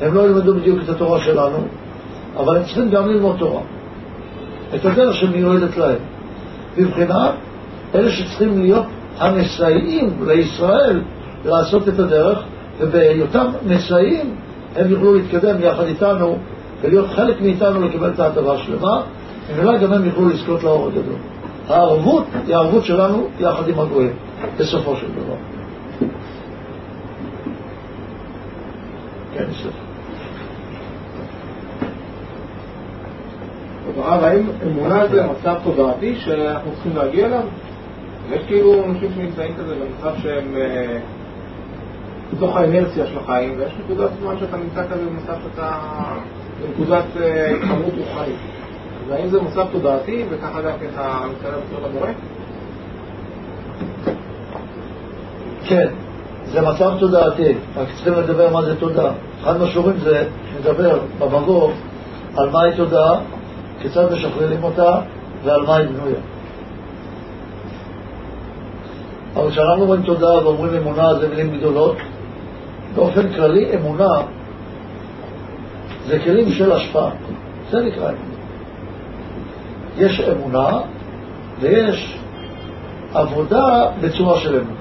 הם לא ילמדו בדיוק את התורה שלנו, אבל הם צריכים גם ללמוד תורה. את הדרך שמיועדת להם. בבחינת אלה שצריכים להיות המסייעים לישראל לעשות את הדרך, ובהיותם מסייעים הם יוכלו להתקדם יחד איתנו ולהיות חלק מאיתנו לקבל את ההטבה השלמה, וממילא גם הם יוכלו לזכות לאור הגדול. הערבות היא הערבות שלנו יחד עם הגויים, בסופו של דבר. כן, סליחה. הרב, האם אמונה זה מצב תודעתי שאנחנו צריכים להגיע אליו? יש כאילו אנשים שנמצאים כזה במצב שהם אה, בתוך האנרציה של החיים, ויש נקודת זמן שאתה נמצא כזה במצב שאתה בנקודת אה, התחמות רוחנית. אז האם זה מצב תודעתי, וככה גם כן אתה מצטרף יותר למורה? כן, זה מצב תודעתי, רק צריכים לדבר מה זה תודעה. אחד מהשיעורים זה נדבר במבוא על מהי תודעה כיצד משכללים אותה ועל מה היא בנויה. אבל כשאנחנו אומרים תודה ואומרים אמונה זה מילים גדולות, באופן כללי אמונה זה כלים של השפעה, זה נקרא אמונה. יש אמונה ויש עבודה בצורה של אמונה.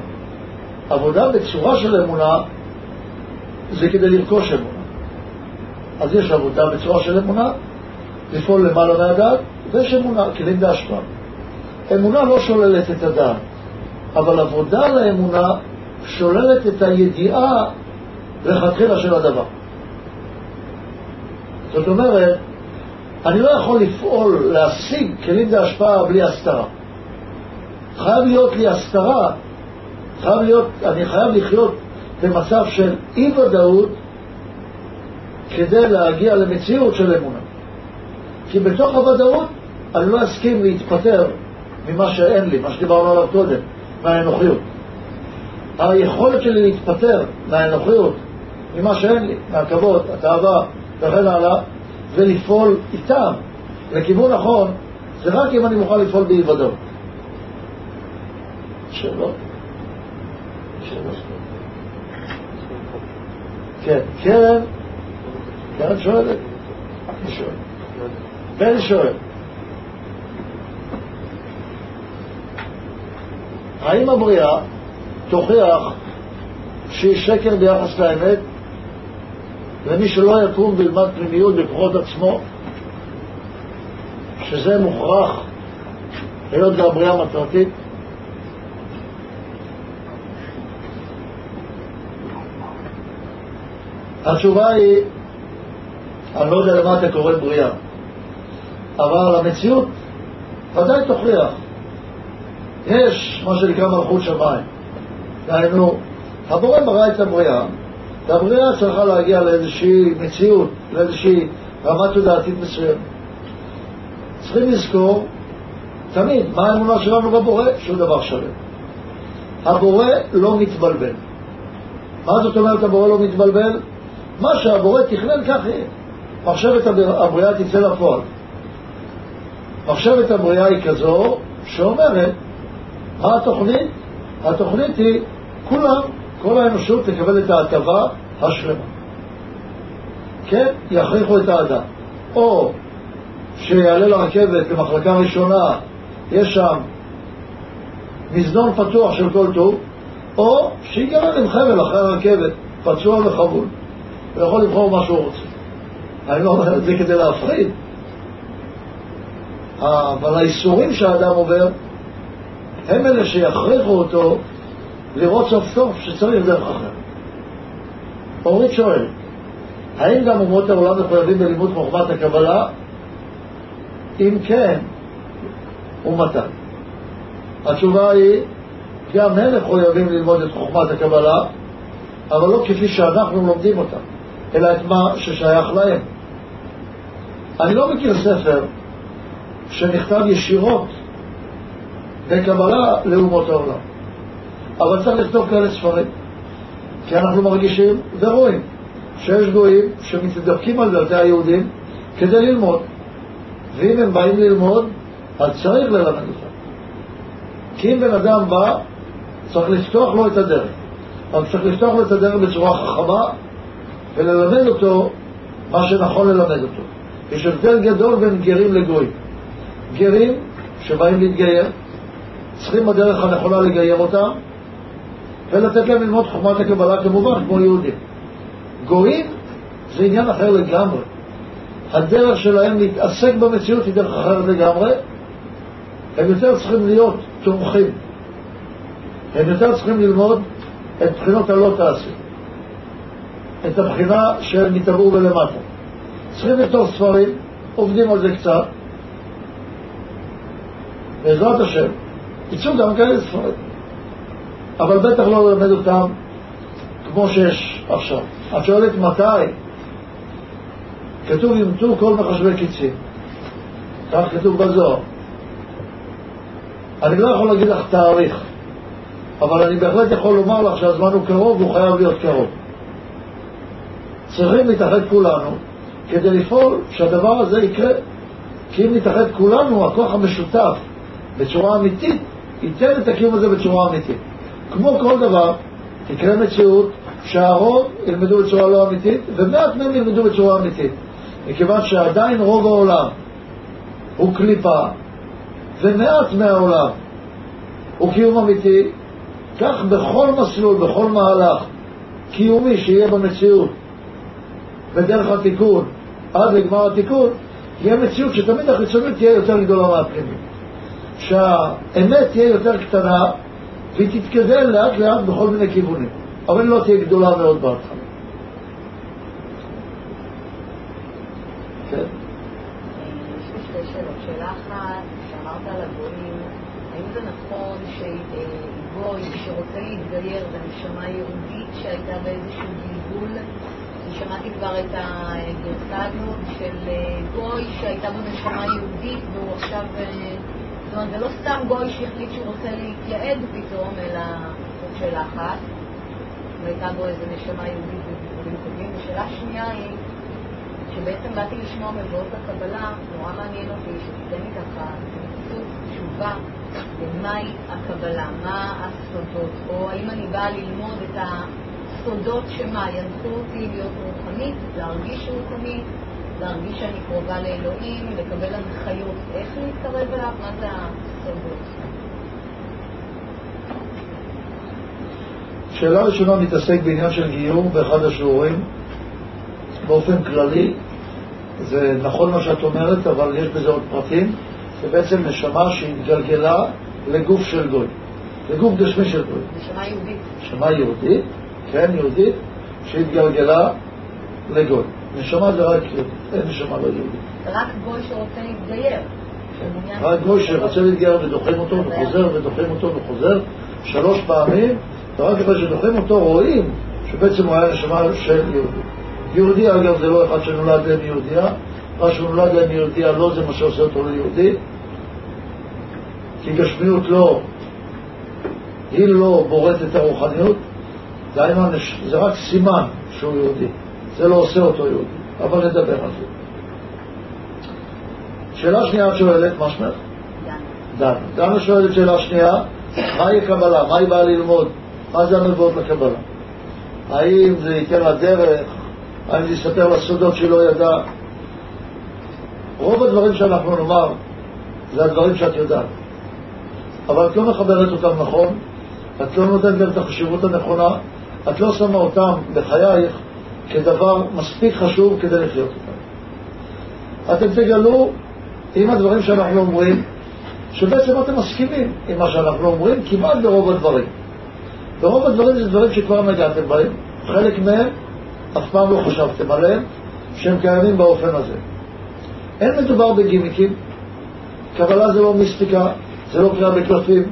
עבודה בצורה של אמונה זה כדי לרכוש אמונה. אז יש עבודה בצורה של אמונה לפעול למעלה מהדעת, ויש אמונה, כלים בהשפעה. אמונה לא שוללת את הדעת, אבל עבודה על האמונה שוללת את הידיעה לכתחילה של הדבר. זאת אומרת, אני לא יכול לפעול, להשיג כלים בהשפעה בלי הסתרה. חייב להיות לי הסתרה, חייב להיות, אני חייב לחיות במצב של אי-ודאות כדי להגיע למציאות של אמונה. כי בתוך הוודאות אני לא אסכים להתפטר ממה שאין לי, מה שדיברנו עליו קודם, מהאנוכיות. היכולת שלי להתפטר מהאנוכיות, ממה שאין לי, מהכבוד, התאווה וכן הלאה, ולפעול איתם לכיוון נכון, זה רק אם אני מוכן לפעול באי-ודאות. שאלות? שאלות? כן, קרן, קרן שואלת. אני שואל. בן שואל. האם הבריאה תוכיח שהיא שקר ביחס לאמת, ומי שלא יקום וילמד פנימיות בכוחות עצמו, שזה מוכרח היות והבריאה מטרתית? התשובה היא, אני לא יודע למה אתה קורא בריאה, אבל המציאות ודאי תוכיח. יש מה שנקרא מלכות שמיים. דהיינו, הבורא ברא את הבריאה, והבריאה צריכה להגיע לאיזושהי מציאות, לאיזושהי רמה תודעתית מסוימת. צריכים לזכור תמיד מה האמונה שלנו בבורא, שהוא דבר שלם. הבורא לא מתבלבל. מה זאת אומרת הבורא לא מתבלבל? מה שהבורא תכנן כך יהיה. מחשבת הבריאה תצא לפועל. מחשבת הבריאה היא כזו שאומרת, מה התוכנית? התוכנית היא, כולם, כל האנושות תקבל את ההטבה השלמה. כן, יכריחו את האדם. או שיעלה לרכבת למחלקה ראשונה, יש שם מזנון פתוח של כל טוב, או שיגרם עם חבל אחרי הרכבת, פצוע וחבול, ויכול לבחור מה שהוא רוצה. אני לא אומר את זה כדי להפחיד, אבל האיסורים שהאדם עובר הם אלה שיכריחו אותו לראות סוף סוף שצריך דרך אחרת. אורית שואל, האם גם אומות העולם מחויבים בלימוד חוכמת הקבלה? אם כן, ומתי? התשובה היא, גם הם מחויבים ללמוד את חוכמת הקבלה, אבל לא כפי שאנחנו לומדים אותה, אלא את מה ששייך להם. אני לא מכיר ספר שנכתב ישירות בקבלה לאומות העולם. אבל צריך לכתוב כאלה ספרים, כי אנחנו מרגישים ורואים שיש גויים שמתדפקים על דלתי היהודים כדי ללמוד, ואם הם באים ללמוד, אז צריך ללמד אותם. כי אם בן אדם בא, צריך לפתוח לו את הדרך. אבל צריך לפתוח לו את הדרך בצורה חכמה וללמד אותו מה שנכון ללמד אותו. יש הבדל גדול בין גרים לגויים. גרים שבאים להתגייר, צריכים בדרך הנכונה לגייר אותם ולתת להם ללמוד חוכמת הקבלה כמובן, כמו יהודים. גויים זה עניין אחר לגמרי. הדרך שלהם להתעסק במציאות היא דרך אחרת לגמרי. הם יותר צריכים להיות תומכים. הם יותר צריכים ללמוד את בחינות הלא תעשי. את הבחינה שהם יטבעו בלמטה. צריכים לכתוב ספרים, עובדים על זה קצת, בעזרת השם, יצאו גם כאלה ספרים. אבל בטח לא ללמד אותם כמו שיש עכשיו. את שואלת מתי? כתוב יומתו כל מחשבי קיצים. כך כתוב בזוהר. אני לא יכול להגיד לך תאריך, אבל אני בהחלט יכול לומר לך שהזמן הוא קרוב והוא חייב להיות קרוב. צריכים להתאחד כולנו כדי לפעול שהדבר הזה יקרה. כי אם נתאחד כולנו, הכוח המשותף בצורה אמיתית, ייתן את הקיום הזה בצורה אמיתית. כמו כל דבר, תקרה מציאות שהרוב ילמדו בצורה לא אמיתית, ומעט מהם ילמדו בצורה אמיתית. מכיוון שעדיין רוב העולם הוא קליפה, ומעט מהעולם הוא קיום אמיתי, כך בכל מסלול, בכל מהלך קיומי שיהיה במציאות, בדרך התיקון, עד לגמר התיקון, יהיה מציאות שתמיד החיצונית תהיה יותר גדולה מהפנימית. שהאמת תהיה יותר קטנה והיא תתקדם לאט לאט בכל מיני כיוונים, אבל היא לא תהיה גדולה מאוד בהתחלה. כן. נכון שרוצה להתגייר בנשמה יהודית שהייתה באיזשהו גלגול שמעתי כבר את הגרסה הזאת של גוי שהייתה בנשמה יהודית והוא עכשיו אומרת, זה לא סתם גוי שהחליט שהוא רוצה להתייעד פתאום, אלא זאת שאלה אחת. והייתה בו איזו נשמה יהודית ודברים טובים. ושאלה שנייה היא, שבעצם באתי לשמוע מבואות הקבלה, נורא מעניין אותי שתיתן לי ככה ציטוט, תשובה, למהי הקבלה, מה הסודות, או האם אני באה ללמוד את הסודות שמה, ינחו אותי להיות רוחנית, להרגיש רוחנית, להרגיש שאני קרובה לאלוהים, לקבל הנחיות איך להתקרב אליו, מה זה הסודות? שאלה ראשונה מתעסק בעניין של גיור באחד השיעורים. באופן כללי, זה נכון מה שאת אומרת, אבל יש בזה עוד פרטים. זה בעצם נשמה שהתגלגלה לגוף של גוי, לגוף גשמי של גוי. נשמה יהודית. נשמה יהודית, כן, יהודית, שהתגלגלה לגוי. נשמה זה רק אין נשמה לא יהודית. רק גוי שרוצה להתגייר. רק גוי שרוצה להתגייר ודוחם אותו וחוזר ודוחם אותו וחוזר שלוש פעמים, ורק אחרי שדוחם אותו רואים שבעצם הוא היה נשמה של יהודי. יהודי אגב זה לא אחד שנולד להם יהודייה, מה שנולד להם יהודייה לא זה מה שעושה אותו ליהודי, כי גשמיות לא, היא לא בוראת את הרוחניות, זה רק סימן שהוא יהודי, זה לא עושה אותו יהודי, אבל נדבר על זה. שאלה שנייה את שואלת, מה שמך? דנה. דנה שואלת שאלה שנייה, מהי קבלה? מה היא באה ללמוד? מה זה הנבואות לקבלה? האם זה ייתן לה דרך? האם זה יספר לה סודות שהיא לא ידעה? רוב הדברים שאנחנו נאמר זה הדברים שאת יודעת. אבל את לא מחברת אותם נכון, את לא נותנת להם את החשיבות הנכונה, את לא שמה אותם בחייך כדבר מספיק חשוב כדי לחיות אותם. אתם תגלו עם הדברים שאנחנו אומרים, שבעצם אתם מסכימים עם מה שאנחנו אומרים כמעט ברוב הדברים. ברוב הדברים זה דברים שכבר נגעתם בהם, חלק מהם אף פעם לא חשבתם עליהם, שהם קיימים באופן הזה. אין מדובר בגימיקים, קבלה זה לא מיסטיקה, זה לא קריאה בקלפים,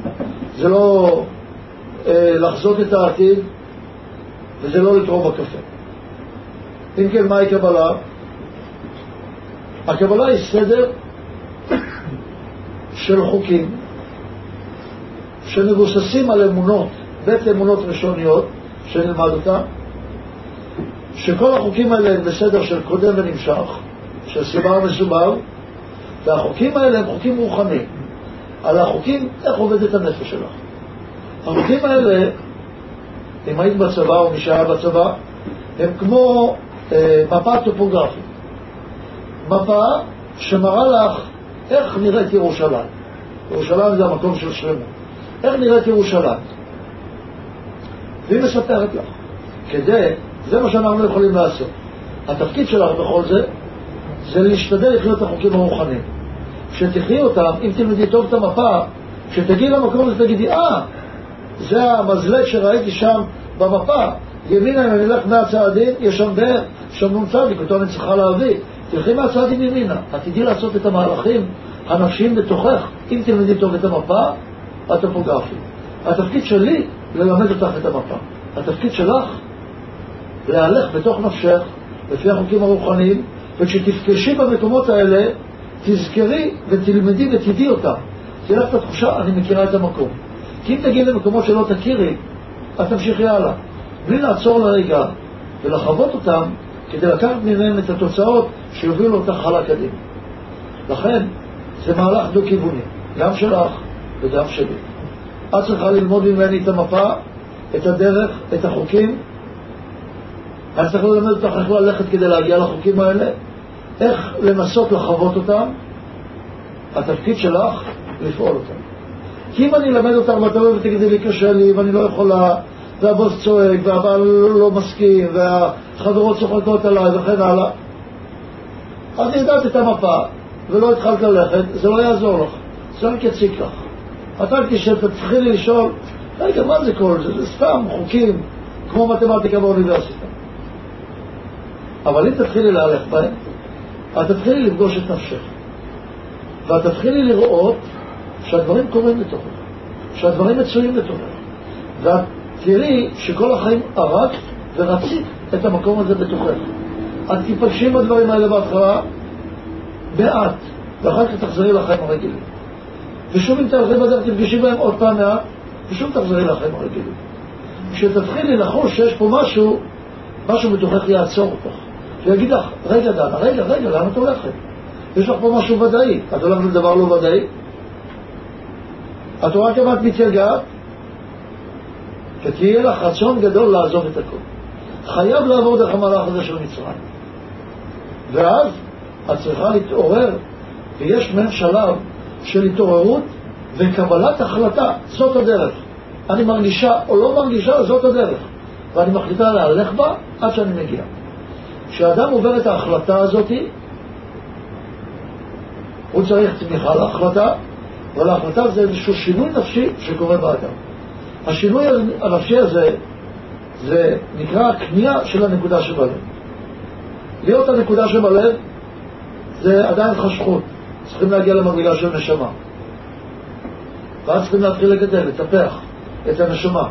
זה לא אה, לחזות את העתיד, וזה לא לקרוא בקפה. אם כן, מהי קבלה? הקבלה היא סדר של חוקים שמבוססים על אמונות, בית אמונות ראשוניות, שנלמד אותן, שכל החוקים האלה הם בסדר של קודם ונמשך, של סיבה ומסובר, והחוקים האלה הם חוקים רוחניים. על החוקים, איך עובדת הנפש שלך. החוקים האלה, אם היית בצבא או מי שהיה בצבא, הם כמו מפה טופוגרפית. מפה שמראה לך איך נראית ירושלים. ירושלים זה המקום של שלמות. איך נראית ירושלים? והיא מספרת לך. כדי, זה מה שאנחנו יכולים לעשות. התפקיד שלך בכל זה, זה להשתדל לחיות את החוקים הרוחניים. כשתחי אותם, אם תלמדי טוב את המפה, כשתגיעי למקום הזה תגידי, אה, זה המזלג שראיתי שם במפה, ימינה אם אני אלך מהצעדים, יש שם באר, שם נ"צ, אותו אני צריכה להביא. תלכי מהצעדים ימינה, את תדעי לעשות את המהלכים הנפשיים בתוכך, אם תלמדי טוב את המפה הטופוגרפית. התפקיד שלי ללמד אותך את המפה. התפקיד שלך להלך בתוך נפשך, לפי החוקים הרוחניים, וכשתפגשי במקומות האלה, תזכרי ותלמדי ותדעי אותם. תהיה לך את התחושה, אני מכירה את המקום. כי אם תגיעי למקומות שלא תכירי, אז תמשיכי הלאה. בלי לעצור לרגע ולחוות אותם, כדי לקחת מהם את התוצאות שיובילו אותך הלאה קדימה. לכן, זה מהלך דו-כיווני, גם שלך וגם שלי. את צריכה ללמוד ממני את המפה, את הדרך, את החוקים. אני צריך ללמד אותך איך ללכת כדי להגיע לחוקים האלה, איך לנסות לחוות אותם. התפקיד שלך, לפעול אותם. כי אם אני אלמד אותם ואתה לא ותגידי לי קשה לי ואני לא יכולה, והבוס צועק והבעל לא מסכים והחברות צוחקות עליי וכן הלאה, אז ידעת את המפה ולא התחלת ללכת, זה לא יעזור לך, זה רק יציק לך. אתה כשתתחילי לשאול, רגע, מה זה כל זה? זה סתם חוקים כמו מתמטיקה באוניברסיטה. אבל אם תתחילי להלך בהם, את תתחילי לפגוש את נפשך. ואת תתחילי לראות שהדברים קורים בתוכך, שהדברים מצויים בתוכך. ואת תראי שכל החיים ארצת ורצית את המקום הזה בתוכך. את תיפגשי עם הדברים האלה בהתחלה מעט, ואחר כך תחזרי לחיים הרגילים. ושוב אם תלכי בדרך תפגשי בהם עוד פעם מעט, ושוב תחזרי לחיים הרגילים. כשתתחילי לחוש שיש פה משהו, משהו בתוכך יעצור אותך. שיגיד לך, רגע דנה, רגע, רגע, לאן את הולכת? יש לך פה משהו ודאי, את הולכת לדבר לא ודאי? את רואה כמה את מתייגעת? ותהיה לך רצון גדול לעזוב את הכל. חייב לעבור דרך המהלך הזה של מצרים. ואז את צריכה להתעורר, ויש מעין שלב של התעוררות וקבלת החלטה, זאת הדרך. אני מרגישה או לא מרגישה, זאת הדרך. ואני מחליטה להלך בה עד שאני מגיע. כשאדם עובר את ההחלטה הזאת, הוא צריך תמיכה להחלטה, אבל ההחלטה זה איזשהו שינוי נפשי שקורה באדם. השינוי הנפשי הזה זה נקרא הכניעה של הנקודה שבלב. להיות הנקודה שבלב זה עדיין חשכות, צריכים להגיע למדרגה של נשמה. ואז צריכים להתחיל לגדל, לטפח את הנשמה.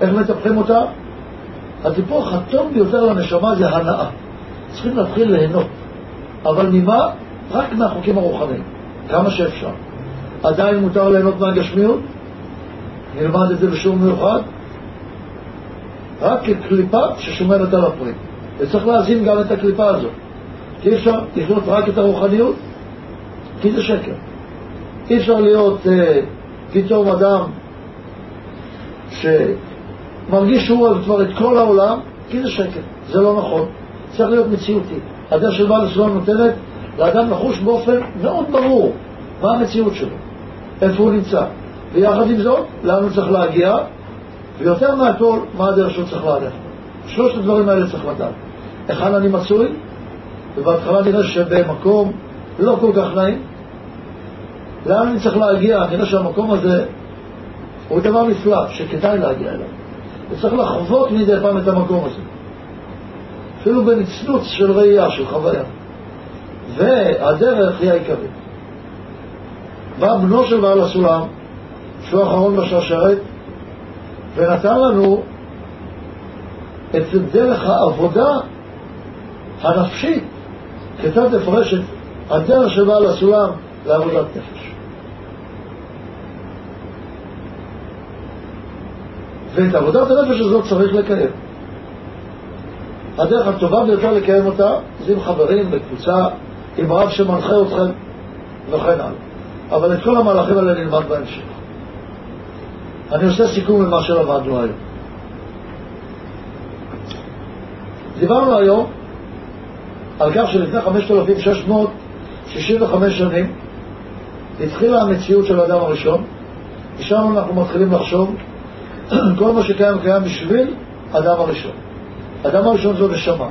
איך מטפחים אותה? הטיפוח הטוב ביותר לנשמה זה הנאה. צריכים להתחיל ליהנות. אבל ממה? רק מהחוקים הרוחניים, כמה שאפשר. עדיין מותר ליהנות מהגשמיות? נלמד את זה בשיעור מיוחד. רק כקליפה ששומרת על הפרי. וצריך להזין גם את הקליפה הזאת. כי אי אפשר לחיות רק את הרוחניות, כי זה שקר. אי אפשר להיות אה, פתאום אדם שמרגיש שהוא אוהב כבר את כל העולם, כי זה שקר. זה לא נכון. צריך להיות מציאותי. הדרך של בעל הסולם נותנת לאדם לחוש באופן מאוד ברור מה המציאות שלו, איפה הוא נמצא. ויחד עם זאת, לאן הוא צריך להגיע, ויותר מהכל, מה הדרך שהוא צריך ללכת. שלושת הדברים האלה צריך לדעת. היכן אני מצוי, ובהתחלה נראה שבמקום לא כל כך נעים. לאן אני צריך להגיע? נראה שהמקום הזה הוא דבר נפלא, שכדאי להגיע אליו. וצריך לחוות מדי פעם את המקום הזה. אפילו בנצנוץ של ראייה, של חוויה. והדרך היא העיקרית. בא בנו של בעל הסולם, שהוא האחרון בשרשרת, ונתן לנו את דרך העבודה הנפשית, כיצד לפרש את הדרך של בעל הסולם לעבודת נפש. ואת עבודת הנפש הזאת צריך לקיים. הדרך הטובה ביותר לקיים אותה זה עם חברים, בקבוצה, עם רב שמנחה אתכם וכן הלאה. אבל את כל המהלכים האלה נלמד בהמשך. אני עושה סיכום ממה שלמדנו היום. דיברנו היום על כך שלפני 5,665 שנים התחילה המציאות של האדם הראשון, ושם אנחנו מתחילים לחשוב (clears throat) כל מה שקיים קיים בשביל האדם הראשון. האדם הראשון זו נשמה.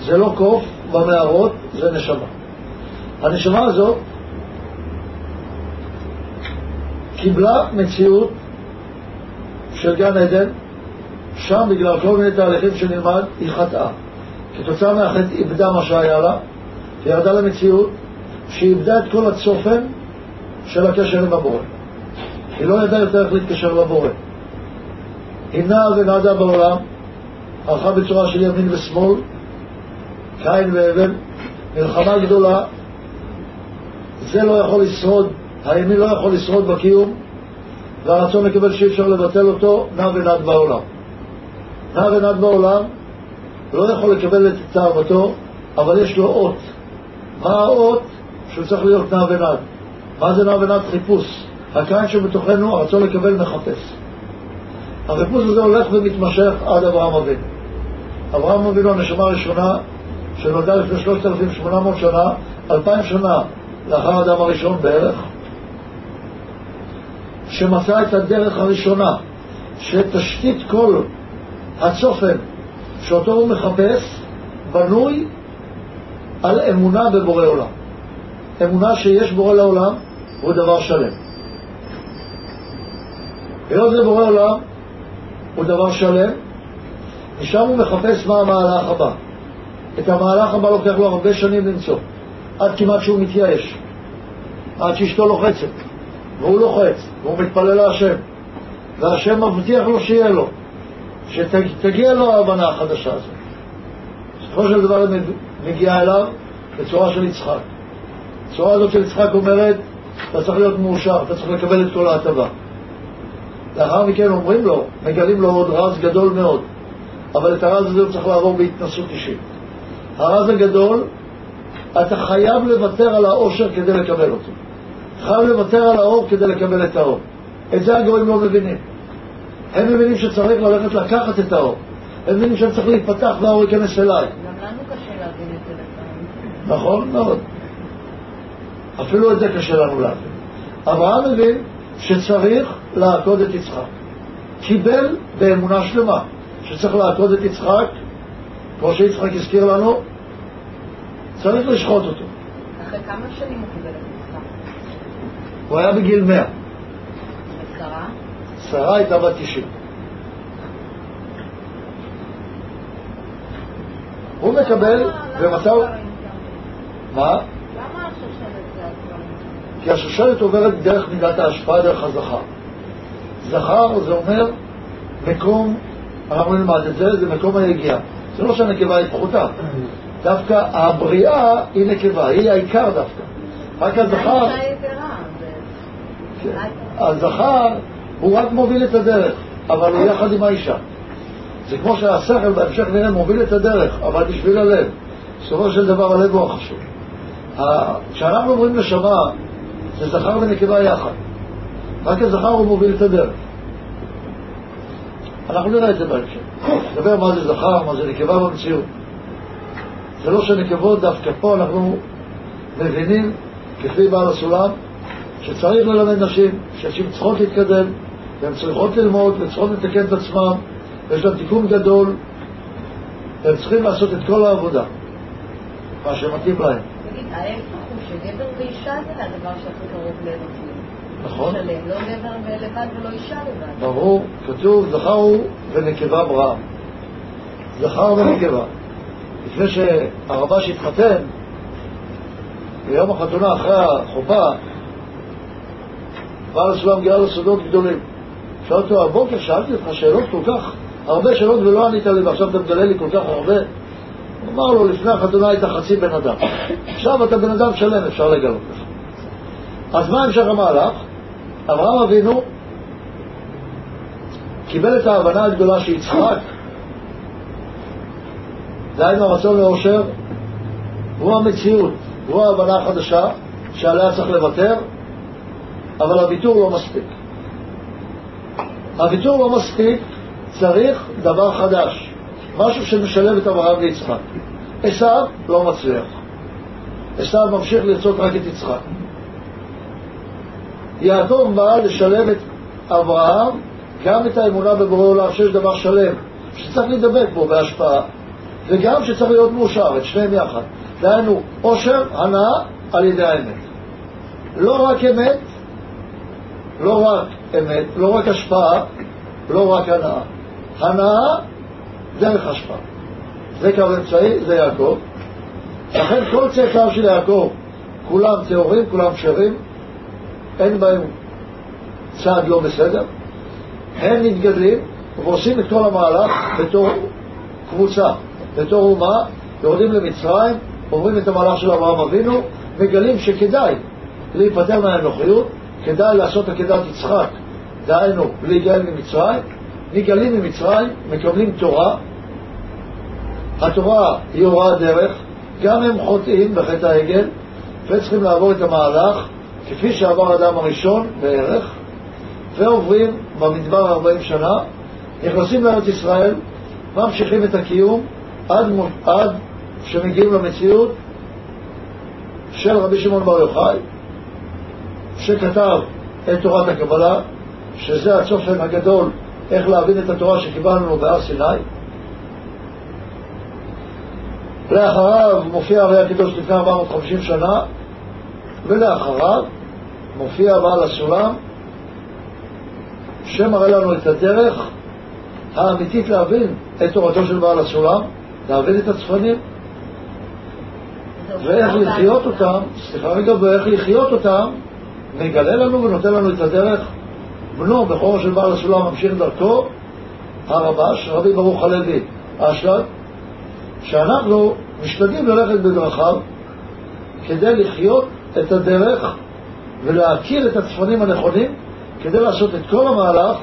זה לא קוף במערות, זה נשמה. הנשמה הזאת קיבלה מציאות של גן עדן, שם בגלל כל מיני תהליכים שנלמד, היא חטאה. כתוצאה מהחטא איבדה מה שהיה לה, וירדה למציאות שהיא איבדה את כל הצופן של הקשר עם הבורא. היא לא ידעה יותר איך להתקשר לבורא. היא נעה ונעדה בעולם, הלכה בצורה של ימין ושמאל, קין והבל, מלחמה גדולה, זה לא יכול לשרוד, הימין לא יכול לשרוד בקיום, והרצון לקבל שאי אפשר לבטל אותו, נע ונד בעולם. נע ונד בעולם, לא יכול לקבל את תאוותו, אבל יש לו אות. מה האות? שהוא צריך להיות נע ונד. מה זה נע ונד? חיפוש. הקין שבתוכנו, הרצון לקבל מחפש. החיפוש הזה הולך ומתמשך עד אברהם אבינו. אברהם אבינו, הנשמה הראשונה, שנולדה לפני 3,800 שנה, 2,000 שנה לאחר האדם הראשון בערך, שמצא את הדרך הראשונה, שתשתית כל הצופן שאותו הוא מחפש, בנוי על אמונה בבורא עולם. אמונה שיש בורא לעולם הוא דבר שלם. היות זה בורא עולם הוא דבר שלם, משם הוא מחפש מה המהלך הבא. את המהלך הבא לוקח לו הרבה שנים למצוא, עד כמעט שהוא מתייאש, עד שאשתו לוחצת, והוא לוחץ, והוא מתפלל להשם, והשם מבטיח לו שיהיה לו, שתגיע לו ההבנה החדשה הזאת. בסופו של דבר היא מגיעה אליו בצורה של יצחק. הצורה הזאת של יצחק אומרת, אתה צריך להיות מאושר, אתה צריך לקבל את כל ההטבה. לאחר מכן אומרים לו, מגלים לו עוד רז גדול מאוד. אבל את הרז הזה הוא צריך לעבור בהתנסות אישית. הרז הגדול, אתה חייב לוותר על העושר כדי לקבל אותו. חייב לוותר על האור כדי לקבל את האור. את זה הגויים לא מבינים. הם מבינים שצריך ללכת לקחת את האור. הם מבינים שאני צריך להתפתח והאור ייכנס אליי. גם לנו קשה להבין את זה לפעמים. נכון מאוד. אפילו את זה קשה לנו להבין. אברהם מבין שצריך לעקוד את יצחק. קיבל באמונה שלמה שצריך לעקוד את יצחק, כמו שיצחק הזכיר לנו, צריך לשחוט אותו. אחרי כמה שנים הוא? הוא היה בגיל 100, ושרה? שרה הייתה בת 90. הוא מקבל במצב... מה? למה השושלת זה? כי השושלת עוברת דרך מידת ההשפעה, דרך הזכר. זכר זה אומר מקום, אנחנו נלמד את זה, זה מקום היגיעה. זה לא שהנקבה היא פחותה. דווקא הבריאה היא נקבה, היא העיקר דווקא. רק הזכר, האישה יתרה, זה- כן. הזכר הוא רק מוביל את הדרך, אבל הוא יחד עם האישה. זה כמו שהשכל בהמשך נראה מוביל את הדרך, אבל בשביל הלב. בסופו של דבר הלב הוא החשוב. כשאנחנו אומרים נשמה, זה זכר ונקבה יחד. רק הזכר הוא מוביל את הדרך. אנחנו נראה את זה בהמשך. נדבר מה זה זכר, מה זה נקבה במציאות. זה לא שנקבות דווקא פה אנחנו מבינים, כפי בעל הסולם, שצריך ללמד נשים, שנשים צריכות להתקדם, והן צריכות ללמוד, והן צריכות לתקן את עצמן, ויש להן תיקון גדול, והם צריכים לעשות את כל העבודה, מה שמתאים להם. תגיד, ההפך הוא שגבר ואישה זה הדבר שהכי קרוב לאלוקים. נכון? שלם, לא גבר לבד ולא אישה לבד. ברור, כתוב זכר הוא ונקבה ברם. זכר ונקבה. לפני שהרבש התחתן, ביום החתונה אחרי החופה, בעל הסולם גילה לו סודות גדולים. שאל אותו, הבוקר שאלתי אותך שאלות כל כך, הרבה שאלות ולא ענית לי, ועכשיו אתה מגלה לי כל כך הרבה. הוא אמר לו, לפני החתונה היית חצי בן אדם. עכשיו אתה בן אדם שלם, אפשר לגלות לך. אז מה המשך המהלך? אברהם אבינו קיבל את ההבנה הגדולה שיצחק, דהיינו הרצון לאושר, הוא המציאות, הוא ההבנה החדשה שעליה צריך לוותר, אבל הוויתור לא מספיק. הוויתור לא מספיק, צריך דבר חדש, משהו שמשלב את אברהם ויצחק. עשיו לא מצליח. עשיו ממשיך לרצות רק את יצחק. יעקב בא לשלב את אברהם גם את האמונה בבורא עולם שיש דבר שלם, שצריך להידבק בו בהשפעה, וגם שצריך להיות מאושר, את שניהם יחד. דהיינו, עושר, הנאה על ידי האמת. לא רק אמת, לא רק אמת, לא רק השפעה, לא רק הנאה. הנאה דרך השפעה. זה קו אמצעי, זה יעקב. לכן כל צאצאיו של יעקב, כולם טהורים, כולם כשרים, אין בהם צעד לא בסדר, הם מתגדלים ועושים את כל המהלך בתור קבוצה, בתור אומה, יורדים למצרים, עוברים את המהלך של אברהם אבינו, מגלים שכדאי להיפטר מהאנוכיות, כדאי לעשות עקדת יצחק, דהיינו להיגאל ממצרים, נגאלים ממצרים, מקבלים תורה, התורה היא הוראת דרך, גם הם חוטאים בחטא העגל, וצריכים לעבור את המהלך כפי שעבר האדם הראשון בערך, ועוברים במדבר 40 שנה, נכנסים לארץ ישראל, ממשיכים את הקיום עד, עד שמגיעים למציאות של רבי שמעון בר יוחאי, שכתב את תורת הקבלה, שזה הצופן הגדול איך להבין את התורה שקיבלנו בהר סיני. לאחריו מופיע הרי הקדוש לפני 450 שנה, ולאחריו מופיע בעל הסולם שמראה לנו את הדרך האמיתית להבין את תורתו של בעל הסולם, להבין את הצפנים ואיך לחיות אותם, סליחה רגע, ואיך לחיות אותם מגלה לנו ונותן לנו את הדרך. בנו, בכורו של בעל הסולם ממשיך דרכו, הרבש, רבי ברוך הלוי. אשלג, שאנחנו משתדלים ללכת בדרכיו כדי לחיות את הדרך ולהכיר את הצפנים הנכונים כדי לעשות את כל המהלך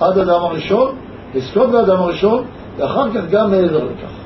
עד אדם הראשון, לזכות באדם הראשון ואחר כך גם מעבר לכך.